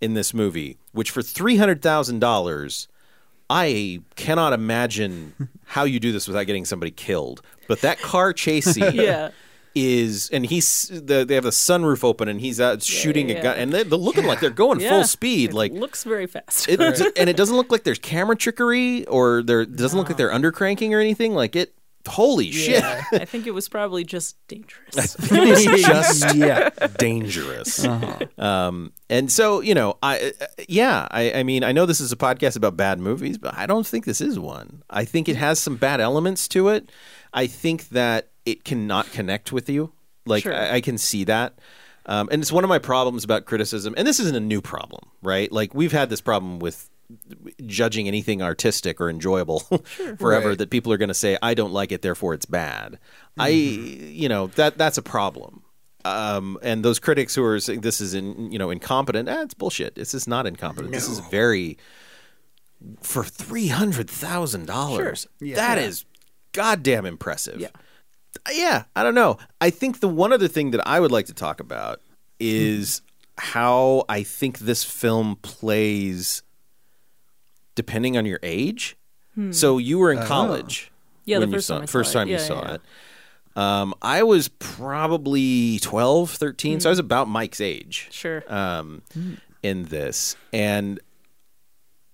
in this movie which for $300000 i cannot imagine how you do this without getting somebody killed but that car chase scene Yeah. is and he's the, they have the sunroof open and he's out shooting yeah. a gun and they're, they're looking like they're going Yeah. full speed It like looks very fast. it, and it doesn't look like there's camera trickery or there doesn't look like they're undercranking or anything. Like it, holy shit, I think it was probably just dangerous. it's just yeah. dangerous. Um, and so you know, I uh, yeah, I, I mean, I know this is a podcast about bad movies, but I don't think this is one. I think it has some bad elements to it. I think that it cannot connect with you. Like Sure. I, I can see that. Um, and it's one of my problems about criticism, and this isn't a new problem, right? Like we've had this problem with judging anything artistic or enjoyable forever Right. that people are going to say I don't like it therefore it's bad. I you know that that's a problem. Um, and those critics who are saying this is in you know incompetent, eh, it's bullshit. This is not incompetent. This is very for three hundred thousand dollars. Yeah. That Yeah. is goddamn impressive. Yeah. Yeah, I don't know. I think the one other thing that I would like to talk about is how I think this film plays depending on your age. So you were in college. Yeah, the when you first saw time I first saw it. time you Yeah, saw yeah. it. Um, I was probably 12, 13, so I was about Mike's age Sure. um, in this. And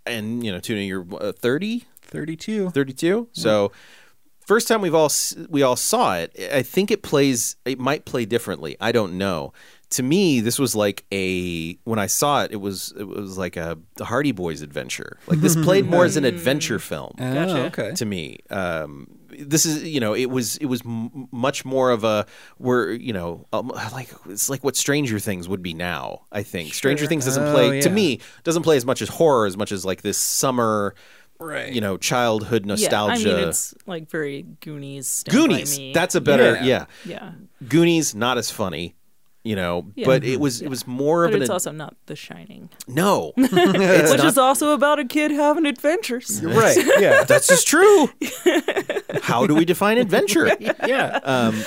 and you know, Tuna, you're uh, 30, 32. 32. So first time we've all s- we all saw it, I think it plays it might play differently. I don't know. To me, this was like a when I saw it, it was it was like a the Hardy Boys adventure. Like this played more as an adventure film Oh, Gotcha. okay. to me. Um, this is you know it was it was m- much more of a we're you know um, like it's like what Stranger Things would be now. I think Stranger Things doesn't Oh, play to yeah. me doesn't play as much as horror as much as like this summer Right. you know childhood nostalgia. Yeah, I mean, it's like very Goonies. Stand By Goonies. Me. That's a better Yeah. yeah. yeah. Goonies not as funny. You know, Yeah. but it was it was more But of an it's also not The Shining, no. which not, is also about a kid having adventures. right. Yeah. that's just true. How do we define adventure? yeah. Um,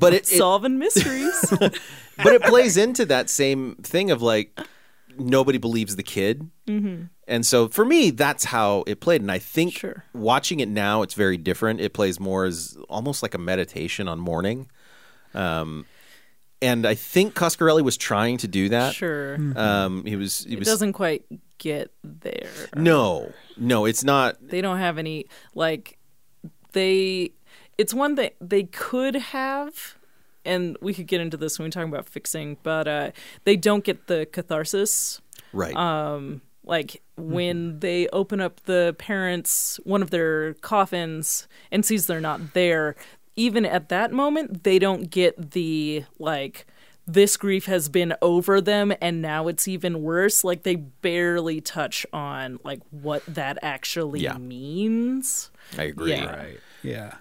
but it, it Solving mysteries. but it plays into that same thing of like nobody believes the kid Mm-hmm. and so for me that's how it played and i think Sure. watching it now it's very different it plays more as almost like a meditation on mourning um, and i think coscarelli was trying to do that. Sure. um, he was he It was doesn't quite get there. no no it's not. They don't have any like they it's one that they could have and we could get into this when we talk about fixing, but uh they don't get the catharsis. Right. Like when they open up the parents one of their coffins and sees they're not there even at that moment they don't get the like this grief has been over them and now it's even worse like they barely touch on like what that actually Yeah. means i agree Yeah. Right. Yeah.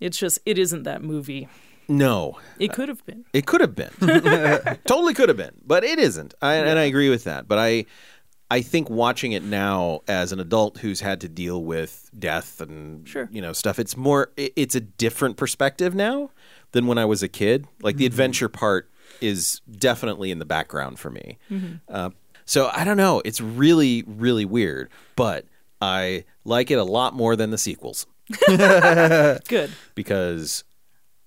it's just it isn't that movie no it could have been It could have been. totally could have been, but it isn't. I, And I agree with that. But I I think watching it now as an adult who's had to deal with death and Sure. you know stuff, it's more it's a different perspective now than when I was a kid. Like the adventure part is definitely in the background for me. Uh, so I don't know. It's really really weird, but I like it a lot more than the sequels good because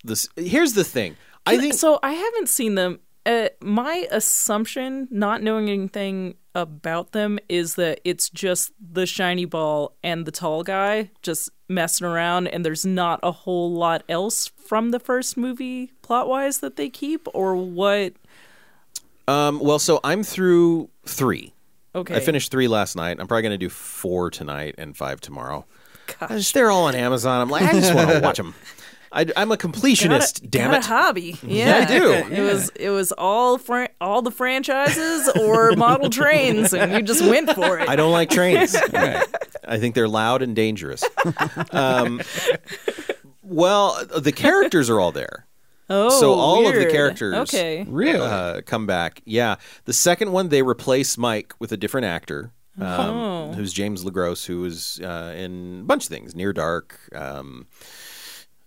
this here's the thing. I think so I haven't seen them. Uh, my assumption, not knowing anything about them, is that it's just the shiny ball and the tall guy just messing around, and there's not a whole lot else from the first movie plot wise that they keep, or what? Um, well, so I'm through three. Okay, I finished three last night. I'm probably going to do four tonight and five tomorrow. Gosh, just- they're all on Amazon. I'm like, I just want to watch them. I, am a completionist. Got a- damn got it! a hobby. Yeah, I do. It was it was all fran- all the franchises or model trains, and you just went for it. I don't like trains. I think they're loud and dangerous. Um, well, the characters are all there. oh, so all of the characters Okay. Really? uh, come back. Yeah, the second one they replace Mike with a different actor, um, Oh. who's James LeGros, who was uh, in a bunch of things, Near Dark. Um,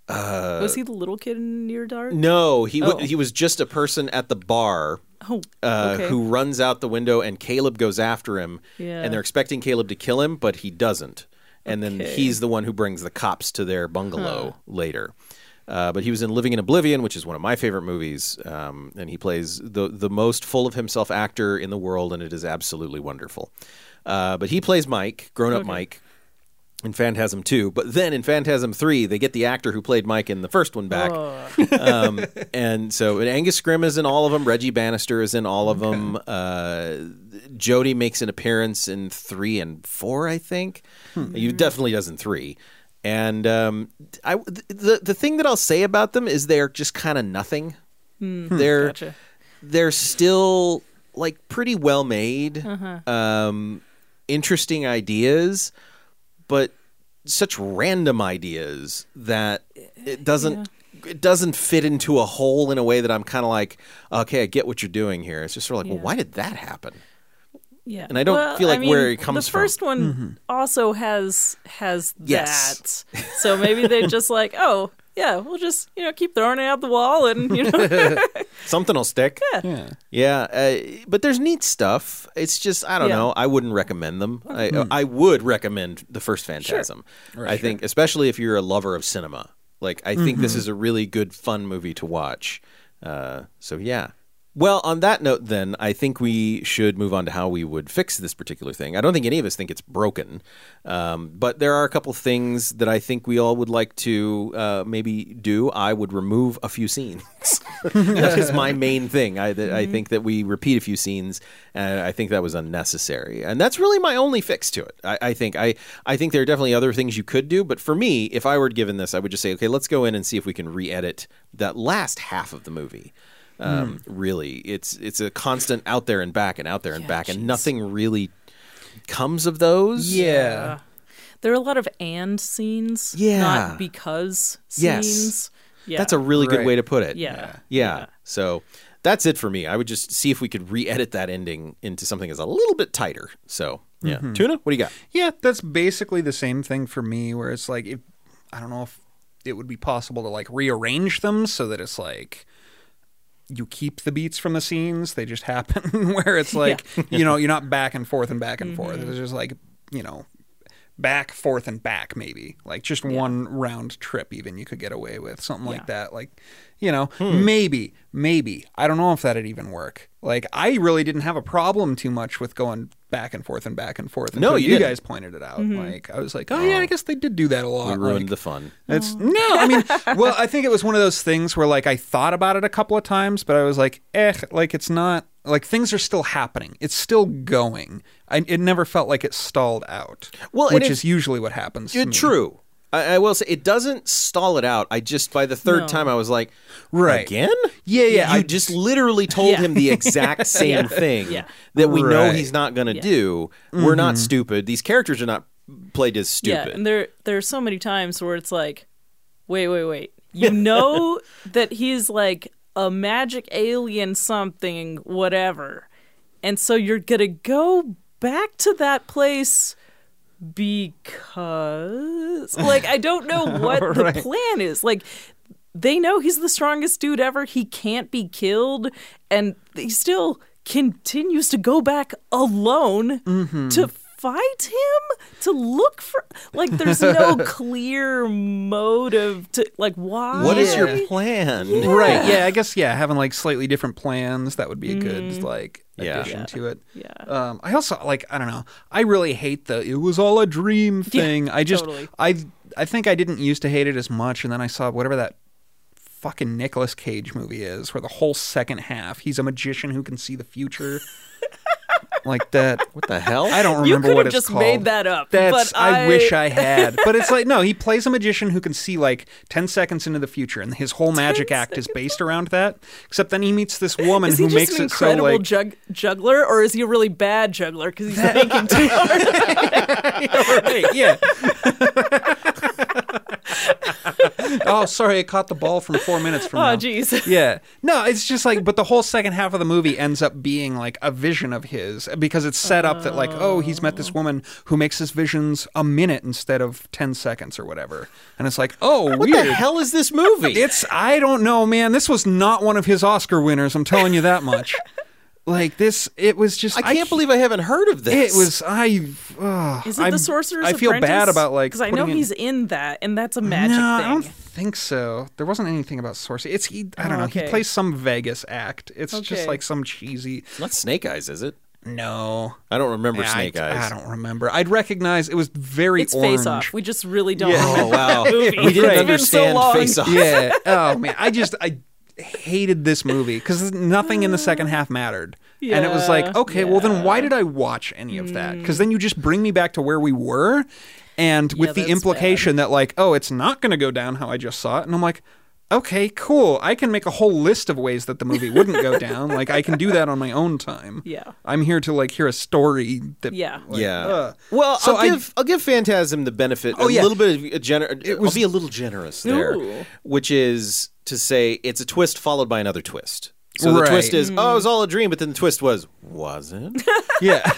was he the little kid in Near Dark? no, he w- Oh. he was just a person at the bar Oh, uh, okay. who runs out the window, and Caleb goes after him, Yeah. and they're expecting Caleb to kill him, but he doesn't, and then he's the one who brings the cops to their bungalow later. Uh, but he was in Living in Oblivion, which is one of my favorite movies, um, and he plays the the most full of himself actor in the world, and it is absolutely wonderful. Uh, but he plays Mike, grown up Okay. Mike, in Phantasm 2. But then in Phantasm 3, they get the actor who played Mike in the first one back. Oh. um, and so and Angus Scrimm is in all of them. Reggie Bannister is in all of them. Uh, Jody makes an appearance in three and four, I think. He definitely does in three. And um, I, the the thing that I'll say about them is they're just kind of nothing. They're Gotcha. they're still like pretty well made, Uh-huh. um, interesting ideas, but such random ideas that it doesn't it doesn't fit into a hole in a way that I'm kind of like, okay, I get what you're doing here. It's just sort of like, Yeah. well, why did that happen? Yeah, And I don't Well, feel like I mean, where it comes from. the from. first one mm-hmm. also has has Yes. that, so maybe they're just like, oh yeah, we'll just you know keep throwing it out the wall, and you know, Something will stick. Yeah. Yeah, uh, but there's neat stuff. It's just I don't Yeah. know. I wouldn't recommend them. I I would recommend the first Phantasm. I think, especially if you're a lover of cinema. Like I think this is a really good, fun movie to watch. Uh, so yeah. Well, on that note, then I think we should move on to how we would fix this particular thing. I don't think any of us think it's broken, um, but there are a couple things that I think we all would like to uh, maybe do. I would remove a few scenes. that is my main thing. I, that I think that we repeat a few scenes, and I think that was unnecessary, and that's really my only fix to it. I, I think I I think there are definitely other things you could do, but for me, if I were given this, I would just say, okay, let's go in and see if we can re-edit that last half of the movie. Um, Really, it's it's a constant out there and back and out there and Yeah, back, and nothing really comes of those. Yeah. there are a lot of and scenes, Yeah. not because Yes. scenes. Yeah, That's a really good Right. way to put it. yeah, Yeah. So that's it for me. I would just see if we could re-edit that ending into something that's a little bit tighter. So yeah, Mm-hmm. tuna, what do you got? Yeah, that's basically the same thing for me. Where it's like, if, I don't know if it would be possible to like rearrange them so that it's like you keep the beats from the scenes; they just happen. where it's like, you know, you're not back and forth and back and forth. Mm-hmm. It's just like, you know, back, forth, and back. Maybe like just one round trip. Even you could get away with something like Yeah. that. Like, you know, maybe, maybe. I don't know if that'd even work. Like, I really didn't have a problem too much with going back and forth and back and forth. No, you you guys pointed it out. Like, I was like, oh, yeah, I guess they did do that a We lot. ruined Like, the fun. it's no, I mean, well, I think it was one of those things where like I thought about it a couple of times, but I was like, eh, like it's not like things are still happening. It's still going. I, it never felt like it stalled out. Well, which is usually what happens. to Yeah, me. true. I, I will say it doesn't stall it out. I just by the third No. time I was like, Right. again? Yeah, yeah, You I- just literally told Yeah. him the exact same Yeah. thing Yeah. that we know Right. Mm-hmm. he's not going to Yeah. do. We're not stupid. These characters are not played as stupid. Yeah, stupid. and there there are so many times where it's like, wait, wait, wait. You know that he's like a magic alien something, whatever. And so you're gonna go back to that place because like I don't know what the plan is. Like they know he's the strongest dude ever. He can't be killed, and he still continues to go back alone Mm-hmm. to fight him to look for like there's no clear motive to like why what is your plan? Right. Yeah. I guess yeah, having like slightly different plans that would be a good like Yeah. addition Yeah. to it. Yeah. Um, I also like I don't know. I really hate the it was all a dream thing. I just totally. I I think I didn't used to hate it as much, and then I saw whatever that fucking Nicolas Cage movie is, where the whole second half he's a magician who can see the future. like that. What the hell? I don't You remember could what have it's just called. made that up, That's but I, I- wish I had. But it's like no, he plays a magician who can see like ten seconds into the future, and his whole magic act is based around that. Except then he meets this woman is he who just makes an it so incredible like jug- juggler, or is he a really bad juggler because he's thinking too hard? right, yeah. oh, sorry, I caught the ball from four minutes from oh, now. Oh, jeez. Yeah. No, it's just like, but the whole second half of the movie ends up being like a vision of his because it's set up that, like, oh, he's met this oh. woman who makes his visions a minute instead of 10 seconds or whatever. And it's like, oh, what weird. the hell is this movie? It's, I don't know, man. This was not one of his Oscar winners. I'm telling you that much. like, this, it was just, I can't believe I haven't heard of this. it was, I, ugh, Is it I'm- the Sorcerer's I feel Apprentice? bad about, like, because I know putting in- he's in that, and that's a magic no, thing. I don't think so. There wasn't anything about sorcery. It's he. I don't Oh, know. He plays some Vegas act. It's just like some cheesy. It's not Snake Eyes, is it? No, I don't remember I- Snake I, Eyes. I don't remember. I'd recognize it was very It's orange. Face Off. We just really don't Yeah. Oh wow, we didn't It's so understand. Face Off. yeah. Oh man, I just I hated this movie because nothing in the second half mattered. And it was like, Yeah, okay, well then why did I watch any of that? Mm. Because then you just bring me back to where we were, and with the that's implication that like, oh, it's not going to go down how I just saw it, and I'm like. Okay, cool. I can make a whole list of ways that the movie wouldn't go down. Like I can do that on my own time. Yeah. I'm here to like hear a story that Yeah. like, Yeah. ugh. Well, So I'll I- give I'll give Phantasm the benefit. Oh, a yeah. little bit of a gener- was- I'll be a little generous there, Ooh. which is to say it's a twist followed by another twist. So the Right. twist is, oh, it was mm. all a dream, but then the twist was, was it? Yeah.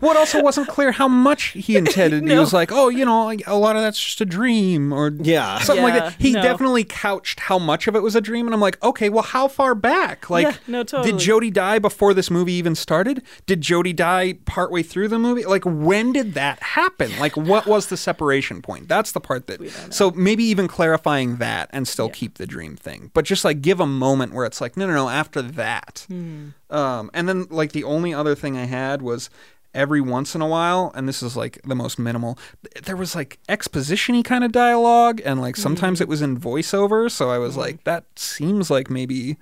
what also wasn't clear how much he intended. He was like, oh, you know, like, a lot of that's just a dream or Yeah. something like Yeah, that. He no. definitely couched how much of it was a dream. And I'm like, okay, well, how far back? Like, Yeah, no, totally. did Jody die before this movie even started? Did Jody die partway through the movie? Like, when did that happen? Like, what was the separation point? That's the part that. So maybe even clarifying that and still keep the dream thing. But just like give a moment where it's like, no, no, no, after that. Hmm. Um, and then like the only other thing I had was every once in a while, and this is like the most minimal. There was like exposition-y kind of dialogue, and like sometimes hmm. it was in voiceover. So I was hmm. like, that seems like maybe.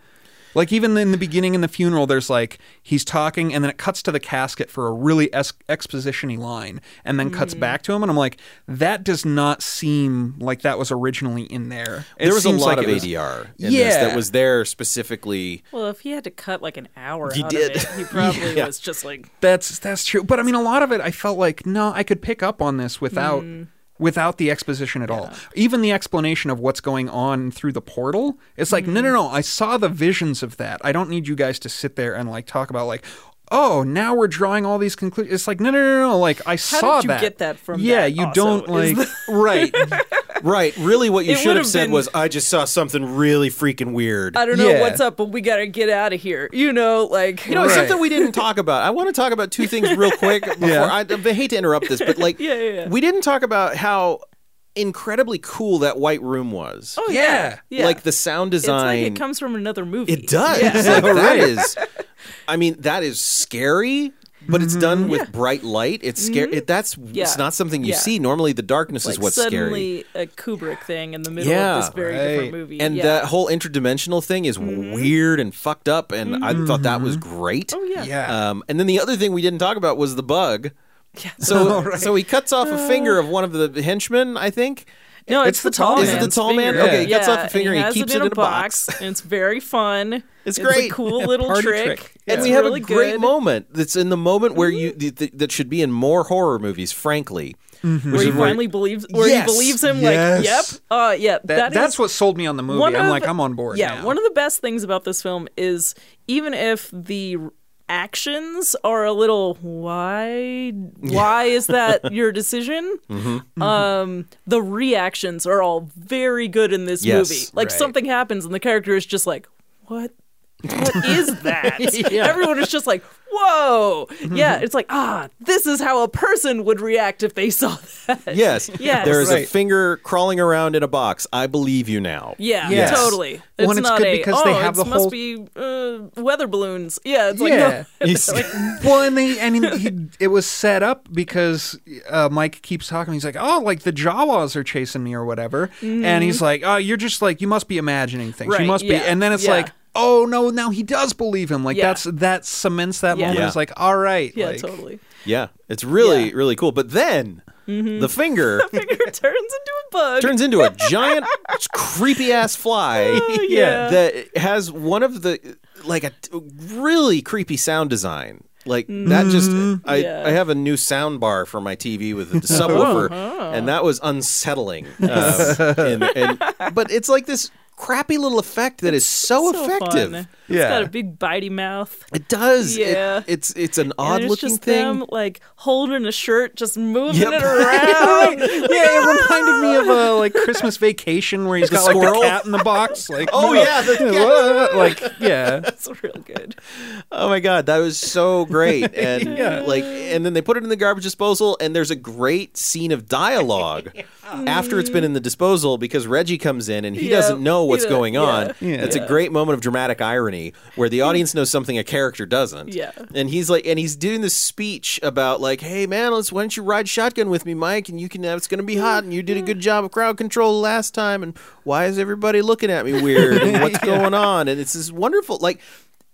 Like even in the beginning in the funeral, there's like he's talking, and then it cuts to the casket for a really es- exposition-y line, and then cuts mm-hmm. back to him, and I'm like, that does not seem like that was originally in there. It there was a lot like of it was- ADR in this that was there specifically. Well, if he had to cut like an hour He out did. of it, he probably Yeah. was just like, That's that's true. But I mean, a lot of it, I felt like no, I could pick up on this without mm. Without the exposition at all. Even the explanation of what's going on through the portal, it's like, no, no, Mm-hmm. no, I saw the visions of that. I don't need you guys to sit there and like talk about like, oh, now we're drawing all these conclusions. It's like, no, no, no, no, like I saw did you that. get that from Yeah, that you also, don't is like right. Right. Really, what you It should would've have said been- was, "I just saw something really freaking weird." I don't know Yeah. what's up, but we gotta get out of here. You know, like You know, Right. something we didn't talk about. I want to talk about two things real quick. Before Yeah. I, I hate to interrupt this, but like, Yeah, yeah, yeah. we didn't talk about how incredibly cool that white room was. oh Yeah. yeah, yeah. Like the sound it's design. like it comes from another movie. It does. Yeah. Like, that Right. is. I mean, that is scary, but it's done mm-hmm. with Yeah. bright light. It's scary. Mm-hmm. It, that's Yeah. it's not something you Yeah. see. Normally, the darkness like is what's scary. suddenly a Kubrick thing in the middle Yeah. of this very Right. different movie. And yeah. that whole interdimensional thing is mm-hmm. weird and fucked up, and I thought that was great. oh yeah, Yeah. Um, and then the other thing we didn't talk about was the bug. So, Oh, right. so he cuts off a finger of one of the henchmen, I think. No, it's, It's the the tall tall man. man. Is it the tall man? Okay, he cuts off a finger and he has keeps it in it a in a box. and it's very fun. It's a great. cool little Party trick. trick. And It's we have really a great good. moment that's in the moment where you th- th- that should be in more horror movies, frankly. where he is where- finally believes, where Yes. he believes him. Yes. Like, yep, uh, yeah, That, that is- that's what sold me on the movie. I'm of- like, I'm on board. Yeah, now. one of the best things about this film is even if the actions are a little why why is that your decision? Mm-hmm. um the reactions are all very good in this Yes, movie. Like right. something happens and the character is just like what what is that Yeah. everyone is just like whoa yeah it's like ah this is how a person would react if they saw that Yes. Yes. There is a finger crawling around in a box. I believe you now. Yeah, Yes. totally. It's and it's not good a, because oh, they have it the must whole- be uh, weather balloons. Yeah, it's like Yeah. no. You see- well, and they and he, he, it was set up because uh, Mike keeps talking. He's like, "Oh, like the Jawas are chasing me or whatever," and he's like, "Oh, you're just like you must be imagining things. You Mm-hmm. Right, must be." And then it's yeah. like, "Oh no, now he does believe him." Like Yeah. that's that cements that Yeah. moment. Yeah. It's like, all right, yeah, like, totally. Yeah. It's really, Yeah. Mm-hmm. really cool. But then the finger Finger turns into a bug. turns into a giant, creepy ass fly Oh, yeah. that has one of the, like a t- really creepy sound design. Like that just Mm-hmm. I, Yeah. I have a new sound bar for my TV with a subwoofer Uh-huh. and that was unsettling. Um, and, and, but it's like this crappy little effect that is so, so effective. Fun. Yeah. It's got a big bitey mouth. It does. It- Yeah. it's it's an and odd it's looking just thing. them like holding a shirt, just moving Yep. it around. yeah, it reminded me of a like Christmas vacation where he's The got like squirrel? the cat in the box. Like, Oh, yeah, the cat. like yeah, That's real good. Oh my god, that was so great. And Yeah. like and then they put it in the garbage disposal and there's a great scene of dialogue after it's been in the disposal because Reggie comes in and he Yeah, doesn't know what's doesn't- going on. yeah. It's a great moment of dramatic irony where the audience knows something a character doesn't. Yeah. And he's like and he's doing this speech about like, "Hey man, let's why don't you ride shotgun with me, Mike, and you can have it's going to be hot and you did a good job of crowd control last time and why is everybody looking at me weird and what's going on?" And it's this wonderful like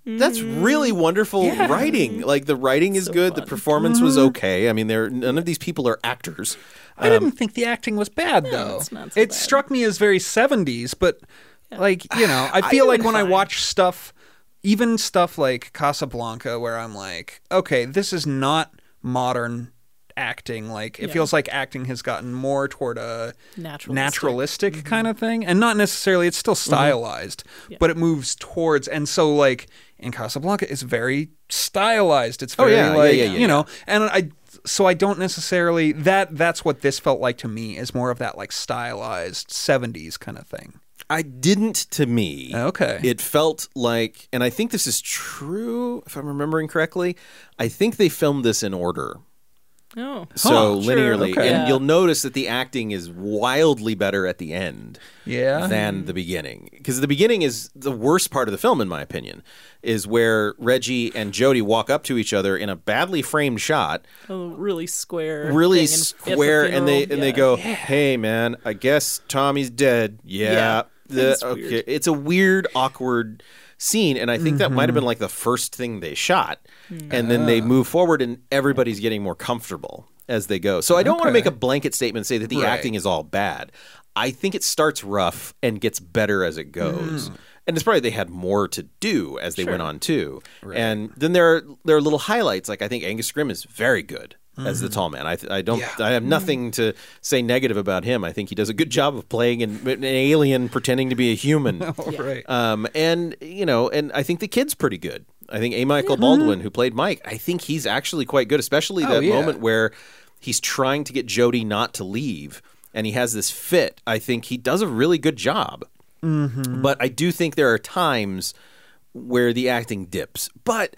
that's really mm. wonderful writing. Like the writing is So good. The fun. performance was mm-hmm. okay. I mean, there none of these people are actors. I didn't um, think the acting was bad though. it's not so it bad. struck me as very 70s, but like, you know, I feel like when I watch stuff even stuff like Casablanca where I'm like, okay, this is not modern acting. Like it Yeah. feels like acting has gotten more toward a Naturalistic. naturalistic mm-hmm. kind of thing and not necessarily it's still mm-hmm. stylized, Yeah. but it moves towards and so like in Casablanca it's very stylized. It's Oh, very yeah, yeah, like you know, and I so I don't necessarily that that's what this felt like to me is more of that like stylized 70s kind of thing. I didn't to me. Oh, okay. It felt like, and I think this is true if I'm remembering correctly. I think they filmed this in order. Oh. So Huh, linearly, okay. and Yeah. you'll notice that the acting is wildly better at the end Yeah. than the beginning. Because the beginning is the worst part of the film, in my opinion, is where Reggie and Jody walk up to each other in a badly framed shot, A really square. really thing in- the square, and they funeral. and they go, "Hey, man, I guess Tommy's dead." Yeah, Yeah. The- It's okay, weird. it's a weird, awkward scene, and I think that might have been mm-hmm. like the first thing they shot, hmm. and then they ah. move forward, and everybody's getting more comfortable as they go. So I don't want to make a blanket statement and say that the Right. acting is all bad. I think it starts rough and gets better as it goes. Hmm. And it's probably they had more to do as they went on too. And then there are there are little highlights. Like I think Angus Scrimm is very good. As the tall man. I I don't Yeah. I have nothing to say negative about him. I think he does a good job of playing an, an alien pretending to be a human. Oh, right. Um, and you know, and I think the kid's pretty good. I think A. Michael Baldwin, who played Mike, I think he's actually quite good, especially Oh, that yeah. moment where he's trying to get Jody not to leave, and he has this fit. I think he does a really good job. Mm-hmm. But I do think there are times where the acting dips. But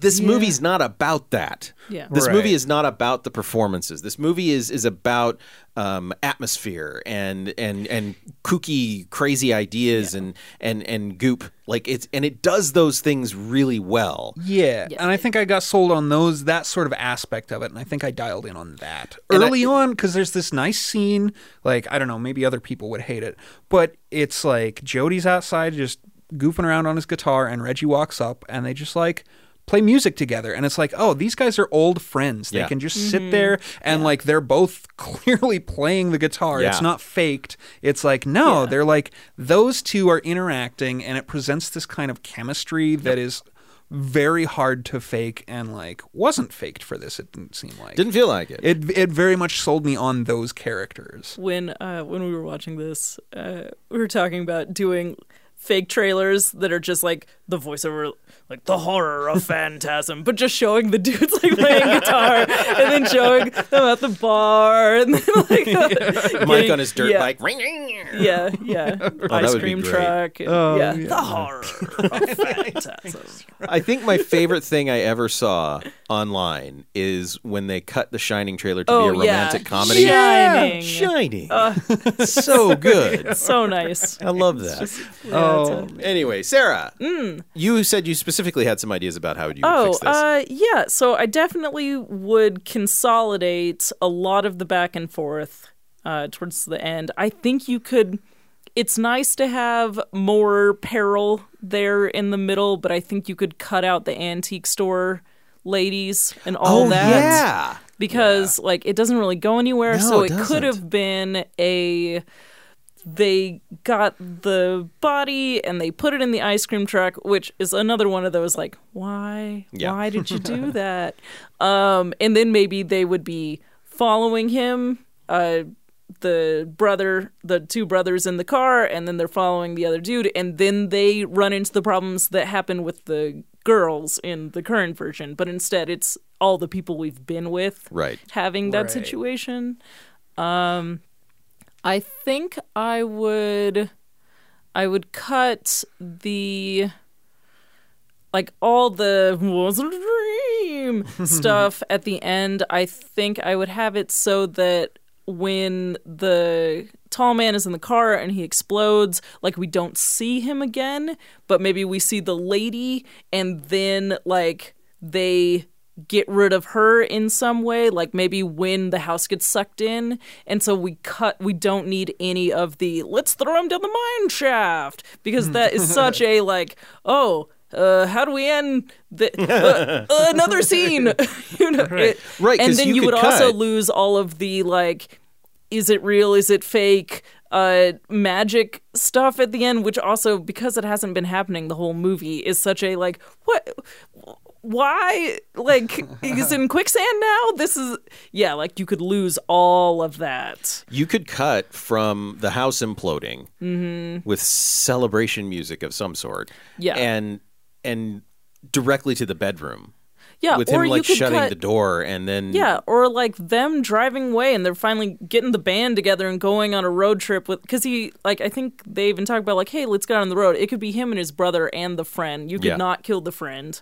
this movie's not about that. Yeah. This Right. movie is not about the performances. This movie is is about um, atmosphere and and and kooky, crazy ideas and and and goop. Like it's and it does those things really well. Yeah. Yeah. and I think I got sold on those that sort of aspect of it, and I think I dialed in on that And I- early on because there's this nice scene. Like I don't know, maybe other people would hate it, but it's like Jody's outside just goofing around on his guitar, and Reggie walks up, and they just like play music together and it's like oh these guys are old friends they Yeah. can just sit there and like they're both clearly playing the guitar it's Yeah. not faked it's like no Yeah. they're like those two are interacting and it presents this kind of chemistry that is very hard to fake and like wasn't faked for this it didn't seem like Didn't feel like it. it it very much sold me on those characters when uh, when we were watching this, uh, we were talking about doing fake trailers that are just like the voiceover, like the horror of Phantasm, but just showing the dudes like playing guitar and then showing them at the bar and then like Mike getting- on his dirt yeah, bike. Yeah, yeah, oh, that ice cream truck. and- Oh, yeah. yeah. the horror of Phantasm. I think my favorite thing I ever saw online is when they cut the Shining trailer to Oh, be a yeah. romantic comedy. Shining. Shining. Uh, so good. So nice. I love that. Yeah, it's oh, a- Anyway, Sarah, mm. You said you specifically had some ideas about how you would Oh, fix this. uh, yeah. So I definitely would consolidate a lot of the back and forth uh, towards the end. I think you could. It's nice to have more peril there in the middle, but I think you could cut out the antique store ladies and all oh that yeah. because like it doesn't really go anywhere. No, so it it, could have been a they got the body and they put it in the ice cream truck, which is another one of those like why Yeah. why did you do that? um, and then maybe they would be following him. Uh, the brother, the two brothers in the car, and then they're following the other dude, and then they run into the problems that happen with the girls in the current version. But instead, it's all the people we've been with Right. having that Right. situation. Um, I think I would, I would cut the, like all the was a dream stuff at the end. I think I would have it so that when the tall man is in the car and he explodes, like we don't see him again, but maybe we see the lady and then like they get rid of her in some way like maybe when the house gets sucked in and so we cut we don't need any of the let's throw him down the mine shaft because that is such a like oh uh, how do we end the, uh, another scene? you know, it- Right, And then you you, would also lose all of the like, is it real? Is it fake? Uh, magic stuff at the end, which also because it hasn't been happening the whole movie, is such a like what. Why? Like, he's in quicksand now? This is, yeah, like you could lose all of that. You could cut from the house imploding Mm-hmm. with celebration music of some sort. Yeah. And and directly to the bedroom. Yeah, with him like shutting cut, the door and then Yeah, or like them driving away and they're finally getting the band together and going on a road trip with because he like I think they even talk about like hey let's get on the road. It could be him and his brother and the friend. You could Yeah. not kill the friend.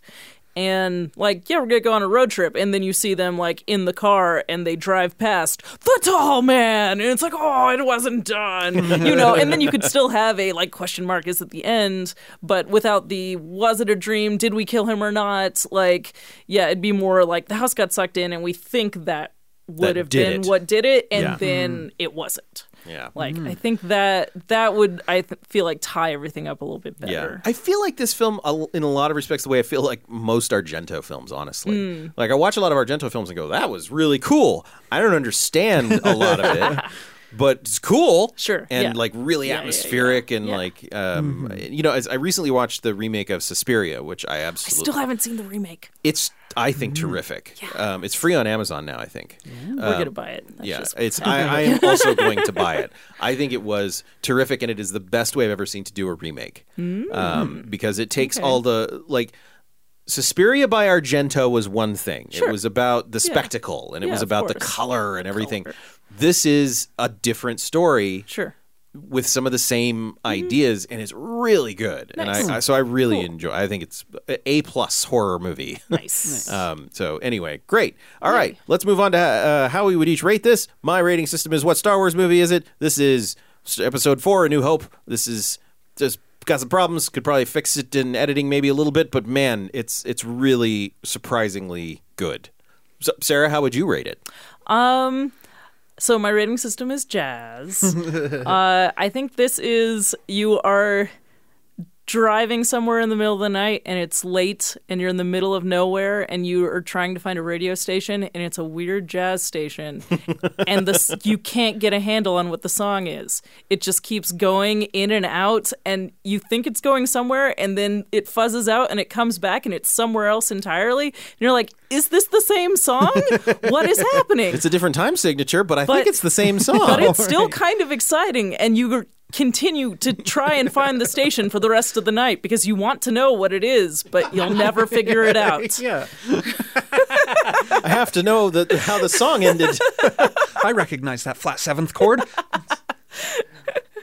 And like yeah we're gonna go on a road trip. And then you see them like in the car and they drive past the tall man. And it's like oh it wasn't done you know? And then you could still have a like question mark is at the end but without the was it a dream? Did we kill him or not? Like yeah it'd be more like the house got sucked in and we think that would That have been it. what did it and Yeah. then mm-hmm. it wasn't Yeah. like i think that that would i th- feel like tie everything up a little bit better. Yeah. better I feel like this film, in a lot of respects, the way I feel like most Argento films, honestly. Hmm. Like, I watch a lot of Argento films and go, that was really cool. I don't understand a lot of it. but it's cool. Sure, and yeah. like really Yeah, yeah, atmospheric and yeah. like um, you know. As I recently watched the remake of Suspiria, which I absolutely I absolutely still haven't seen the remake. it's I think terrific. Um, it's free on Amazon now. I think. We're gonna buy it. That's Um, Yeah, it's. I, I am also going to buy it. I think it was terrific, and it is the best way I've ever seen to do a remake. Um, because it takes Mm. Okay. all the like. Suspiria by Argento was one thing. It was about the spectacle, and it Yeah, was about the color and everything. color. This is a different story sure. with some of the same ideas, and it's really good. Mm-hmm. Nice. And I, I so I really Cool. enjoy. I think it's a A plus horror movie. Nice. Um, so anyway, great. All right, let's move on to uh, how we would each rate this. My rating system is what Star Wars movie is it? This is Episode Four, A New Hope. This is just got some problems. Could probably fix it in editing maybe a little bit, but man, it's it's really surprisingly good. So, Sarah, how would you rate it? Um, so my rating system is jazz. uh, I think this is you are driving somewhere in the middle of the night and it's late and you're in the middle of nowhere and you are trying to find a radio station and it's a weird jazz station and this you can't get a handle on what the song is. It just keeps going in and out and you think it's going somewhere and then it fuzzes out and it comes back and it's somewhere else entirely. And you're like, is this the same song? what is happening? It's a different time signature, but I think But- it's the same song. but it's still kind of exciting and you continue to try and find the station for the rest of the night because you want to know what it is but you'll never figure it out Yeah. I have to know that how the song ended. I recognize that flat seventh chord.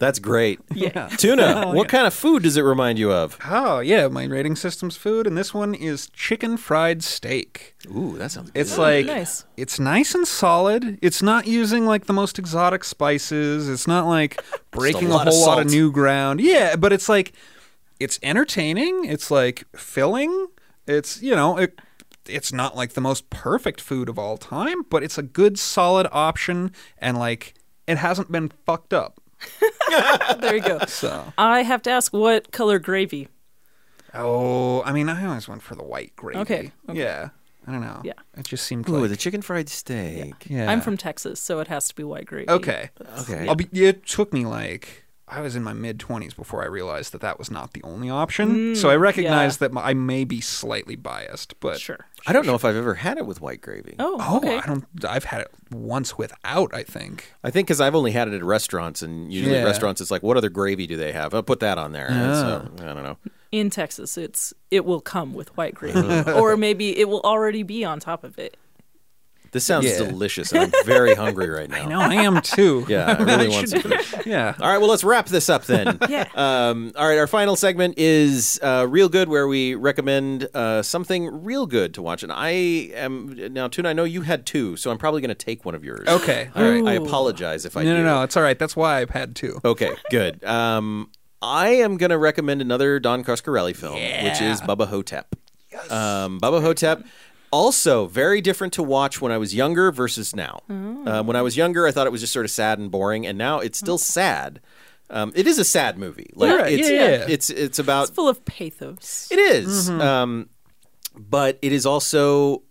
That's great. yeah Tuna, oh, what kind of food does it remind you of? Oh, yeah. My rating system's food, and this one is chicken fried steak. Ooh, that sounds It's like nice. it's nice and solid. It's not using like the most exotic spices. It's not like breaking a, lot of whole lot of new ground. Yeah, but it's like it's entertaining. It's like filling. It's you know it. It's not like the most perfect food of all time, but it's a good solid option, and like it hasn't been fucked up. there you go So i have to ask what color gravy oh, I mean, I always went for the white gravy. Okay, okay. Yeah. I don't know. Yeah. It just seemed Ooh, like the chicken fried steak. yeah. i'm from texas so it has to be white gravy Okay. Okay. I'll be, it took me like I was in my mid twenties before I realized that that was not the only option. Mm, so I recognized that my, I may be slightly biased, but sure I don't know if I've ever had it with white gravy. oh, Oh, okay I don't. I've had it once without. I think. I think because I've only had it at restaurants, and usually Yeah. restaurants, it's like, what other gravy do they have? I'll put that on there. And So, ah. I don't know. in texas it's it will come with white gravy or maybe it will already be on top of it This sounds Yeah. delicious. I'm very hungry right now. I know I am too. Yeah, I really want some food. Yeah. All right, well, let's wrap this up then. Yeah. Um, all right, our final segment is uh, Real Good, where we recommend uh, something real good to watch. And I am, now, Tuna, I know you had two, so I'm probably going to take one of yours. Okay. All right. I apologize if I No, do. no, no. It's all right. That's why I've had two. Okay, good. Um, I am going to recommend another Don Coscarelli film, which is Bubba Ho-Tep. Um, Bubba Ho-Tep, also very different to watch when I was younger versus now. Um, when I was younger, I thought it was just sort of sad and boring, and now it's still sad. Um, it is a sad movie. Like Yeah, it's, yeah, yeah. it's it's about it's full of pathos it is. Um, but it is also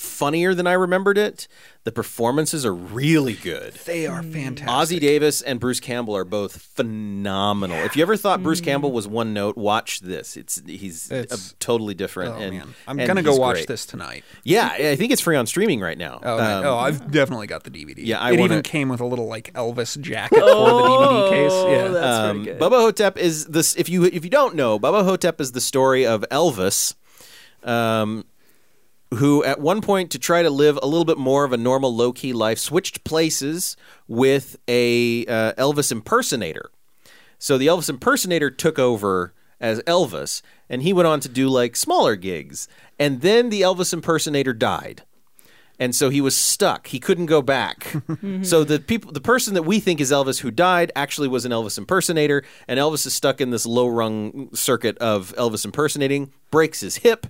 funnier than I remembered it. The performances are really good. They are fantastic. Ossie Davis and Bruce Campbell are both phenomenal. If you ever thought Bruce Campbell was one note, watch this. It's he's It's- uh, totally different. Oh and, man, I'm and gonna go watch great. this tonight. Yeah, I think it's free on streaming right now. Oh. Um, oh, I've definitely got the DVD. yeah, I it wanna- even came with a little like Elvis jacket for the DVD case. Oh, Yeah. that's um, very good. Bubba Ho-Tep is this. If you if you don't know, Bubba Ho-Tep is the story of Elvis, um, who at one point to try to live a little bit more of a normal low key life switched places with a uh, Elvis impersonator. So the Elvis impersonator took over as Elvis, and he went on to do like smaller gigs. And then the Elvis impersonator died and so he was stuck. He couldn't go back. so the people, the person that we think is Elvis who died, actually was an Elvis impersonator, and Elvis is stuck in this low rung circuit of Elvis impersonating, breaks his hip,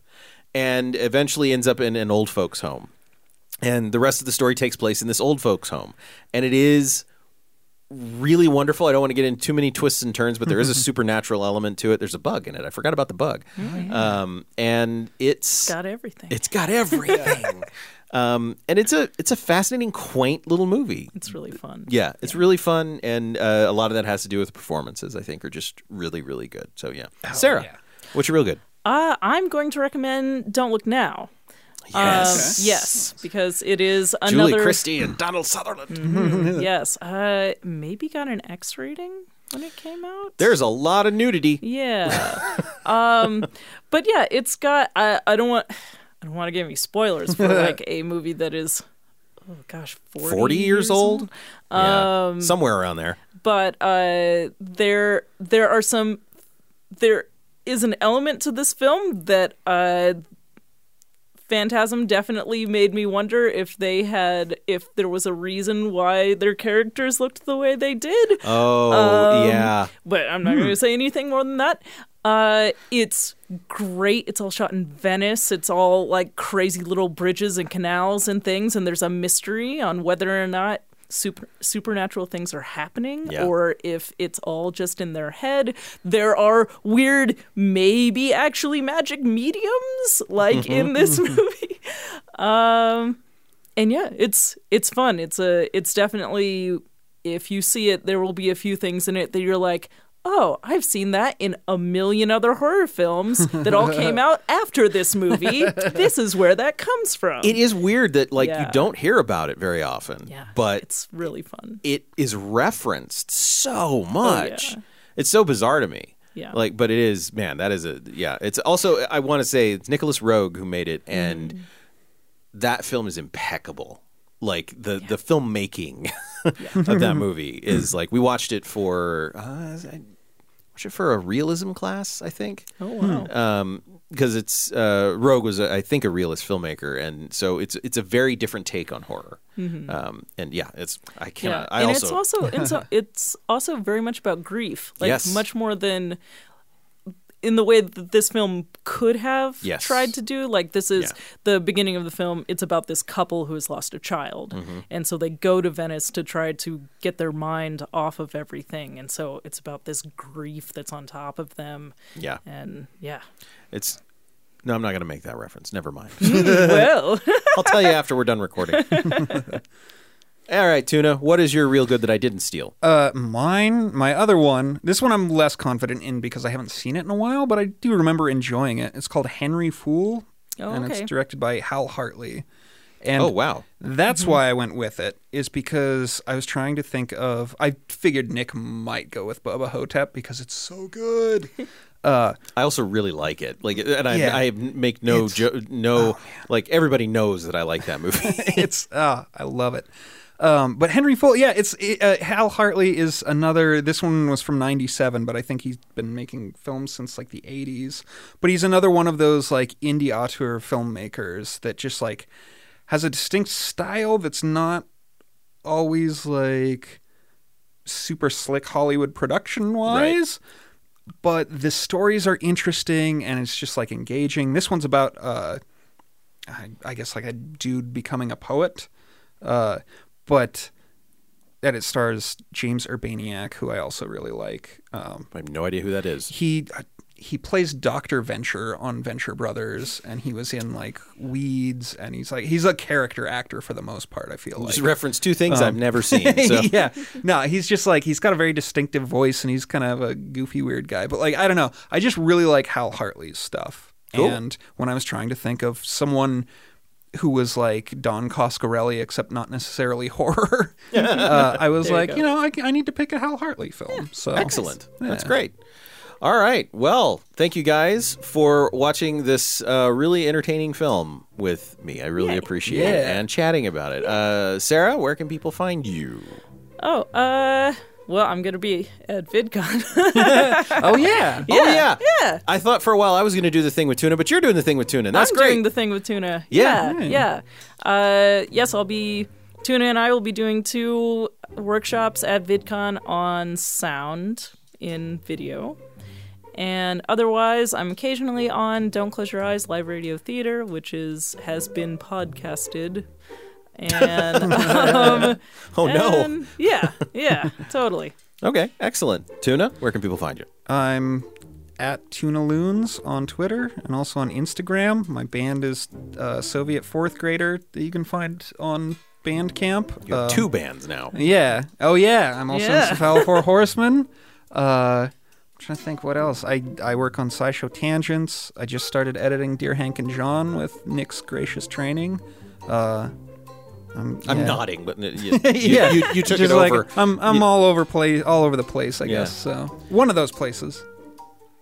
and eventually ends up in an old folks' home. And the rest of the story takes place in this old folks' home, and it is really wonderful. I don't want to get into too many twists and turns, but there is a supernatural element to it. There's a bug in it. I forgot about the bug, um, and it's got everything it's got everything. Um, and it's a it's a fascinating, quaint little movie. It's really fun. Yeah, it's really fun, and uh, a lot of that has to do with the performances. I think are just really, really good. So yeah, Sarah, yeah. what's your real good? Uh, I'm going to recommend Don't Look Now. Yes, Um, yes, because it is another. Julie. Christie and Donald Sutherland. yes, uh, maybe got an X rating when it came out. There's a lot of nudity. Yeah. um, but yeah, it's got. I I don't want. I don't want to give any spoilers for like a movie that is. Oh gosh, 40, 40 years old? Yeah, Um, somewhere around there. but uh, there there are some there is an element to this film that uh, Phantasm definitely made me wonder if they had if there was a reason why their characters looked the way they did. Oh Um, yeah, But I'm not going to say anything more than that. Uh, it's great. It's all shot in Venice. It's all like crazy little bridges and canals and things, and there's a mystery on whether or not super supernatural things are happening Yeah. or if it's all just in their head. There are weird, maybe actually magic mediums like in this movie. Um, and yeah, it's it's fun. It's a it's definitely if you see it, there will be a few things in it that you're like, oh, I've seen that in a million other horror films that all came out after this movie. this is where that comes from. it is weird that like you don't hear about it very often. yeah, but it's really fun. it is referenced so much. Oh, yeah. It's so bizarre to me. Yeah. Like, but it is, man, that is a, yeah. It's also, I want to say, it's Nicolas Roeg who made it, and Mm. that film is impeccable. Like, the, the filmmaking of that movie is like, we watched it for, uh, I watched it for a realism class, I think Oh wow. um, because it's uh, Roeg was, a, I think, a realist filmmaker, and so it's it's a very different take on horror. Um, and yeah, it's I yeah, cannot. I and also, it's also it's, a- it's also very much about grief, like Yes. much more than in the way that this film could have Yes. tried to do. Like this is Yeah. the beginning of the film. It's about this couple who has lost a child, Mm-hmm. and so they go to Venice to try to get their mind off of everything. And so it's about this grief that's on top of them. yeah, And yeah, it's. No, I'm not going to make that reference. Never mind. well, I'll tell you after we're done recording. All right, Tuna. What is your real good that I didn't steal? Uh, mine, my other one. This one I'm less confident in because I haven't seen it in a while, but I do remember enjoying it. It's called Henry Fool, Oh, and okay. it's directed by Hal Hartley. And oh wow, That's why I went with it. Is because I was trying to think of. I figured Nick might go with Bubba Ho-Tep because it's so good. Uh, I also really like it. Like, and I, Yeah. I make no It's- jo- no like everybody knows that I like that movie. it's ah, I love it. Um, but Henry Fool, yeah, it's it, uh, Hal Hartley is another. This one was from '97, but I think he's been making films since like the '80s. But he's another one of those like indie auteur filmmakers that just like has a distinct style that's not always like super slick Hollywood production wise. But the stories are interesting and it's just like engaging. This one's about uh, I, I guess like a dude becoming a poet, uh, but that it stars James Urbaniak, who I also really like. Um, I have no idea who that is. he uh, he plays Doctor Venture on Venture Brothers, and he was in like Weeds, and he's like he's a character actor for the most part. I feel like Just reference two things I've never seen. So. yeah. No, he's just like he's got a very distinctive voice and he's kind of a goofy weird guy. But like I don't know. I just really like Hal Hartley's stuff. Cool. And when I was trying to think of someone who was like Don Coscarelli except not necessarily horror, uh, I was There you like, you know, I, I need to pick a Hal Hartley film. So Excellent. That's great. All right. Well, thank you guys for watching this uh, really entertaining film with me. I really Yay. appreciate it and chatting about it. Uh, Sarah, where can people find you? oh, uh, well, I'm gonna be at VidCon. Oh yeah. oh yeah, yeah. I thought for a while I was going to do the thing with tuna, but you're doing the thing with tuna. That's I'm great. doing the thing with Tuna. Yeah. yeah, yeah. Uh, yes, I'll be. Tuna and I will be doing two workshops at VidCon on sound in video. And otherwise, I'm occasionally on Don't Close Your Eyes live radio theater, which is has been podcasted. And um, oh no. yeah, yeah, totally. Okay, excellent. Tuna, where can people find you? I'm at Tuna Loons on Twitter and also on Instagram. My band is uh, Soviet Fourth Grader that you can find on Bandcamp. You have Uh, two bands now. Yeah. Oh, yeah. I'm also Yeah. in Cephalophore Horsemen. Uh, I'm trying to think what else. I I work on SciShow Tangents. I just started editing Dear Hank and John with Nick's gracious training. Uh, I'm, I'm yeah. nodding, but you, you, yeah, you, you took Just it like, over. I'm I'm You- all over place, all over the place. I Yeah. guess so. One of those places.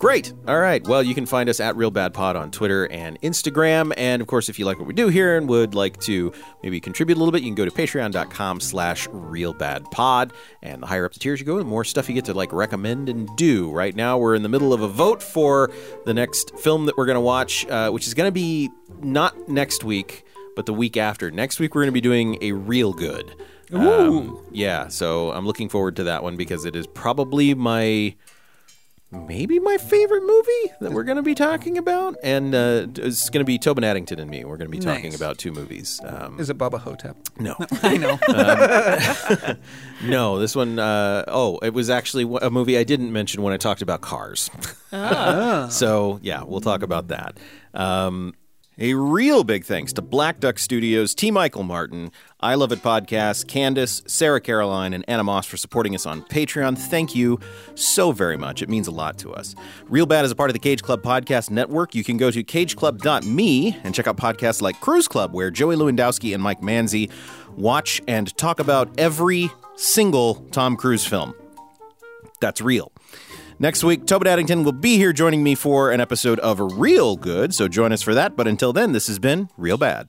Great. All right. Well, you can find us at Real Bad Pod on Twitter and Instagram. And of course, if you like what we do here and would like to maybe contribute a little bit, you can go to patreon.com slash realbadpod. And the higher up the tiers you go, the more stuff you get to like recommend and do. Right now, we're in the middle of a vote for the next film that we're going to watch, uh, which is going to be not next week, but the week after. Next week, we're going to be doing a real good. Um, yeah. So I'm looking forward to that one because it is probably my maybe my favorite movie that we're going to be talking about. And uh, it's going to be Tobin Addington and me. We're going to be talking Nice. about two movies. Um, Is it Bubba Ho-Tep? no, I know. no, this one, uh, oh, it was actually a movie I didn't mention when I talked about cars. so, yeah, we'll talk about that. Um, a real big thanks to Black Duck Studios, T. Michael Martin, I Love It Podcast, Candace, Sarah Caroline, and Anna Moss for supporting us on Patreon. Thank you so very much. It means a lot to us. Real Bad is a part of the Cage Club Podcast Network. You can go to cageclub.me and check out podcasts like Cruise Club, where Joey Lewandowski and Mike Manzi watch and talk about every single Tom Cruise film. That's real. Next week, Tobin Addington will be here joining me for an episode of Real Good, so join us for that. But until then, this has been Real Bad.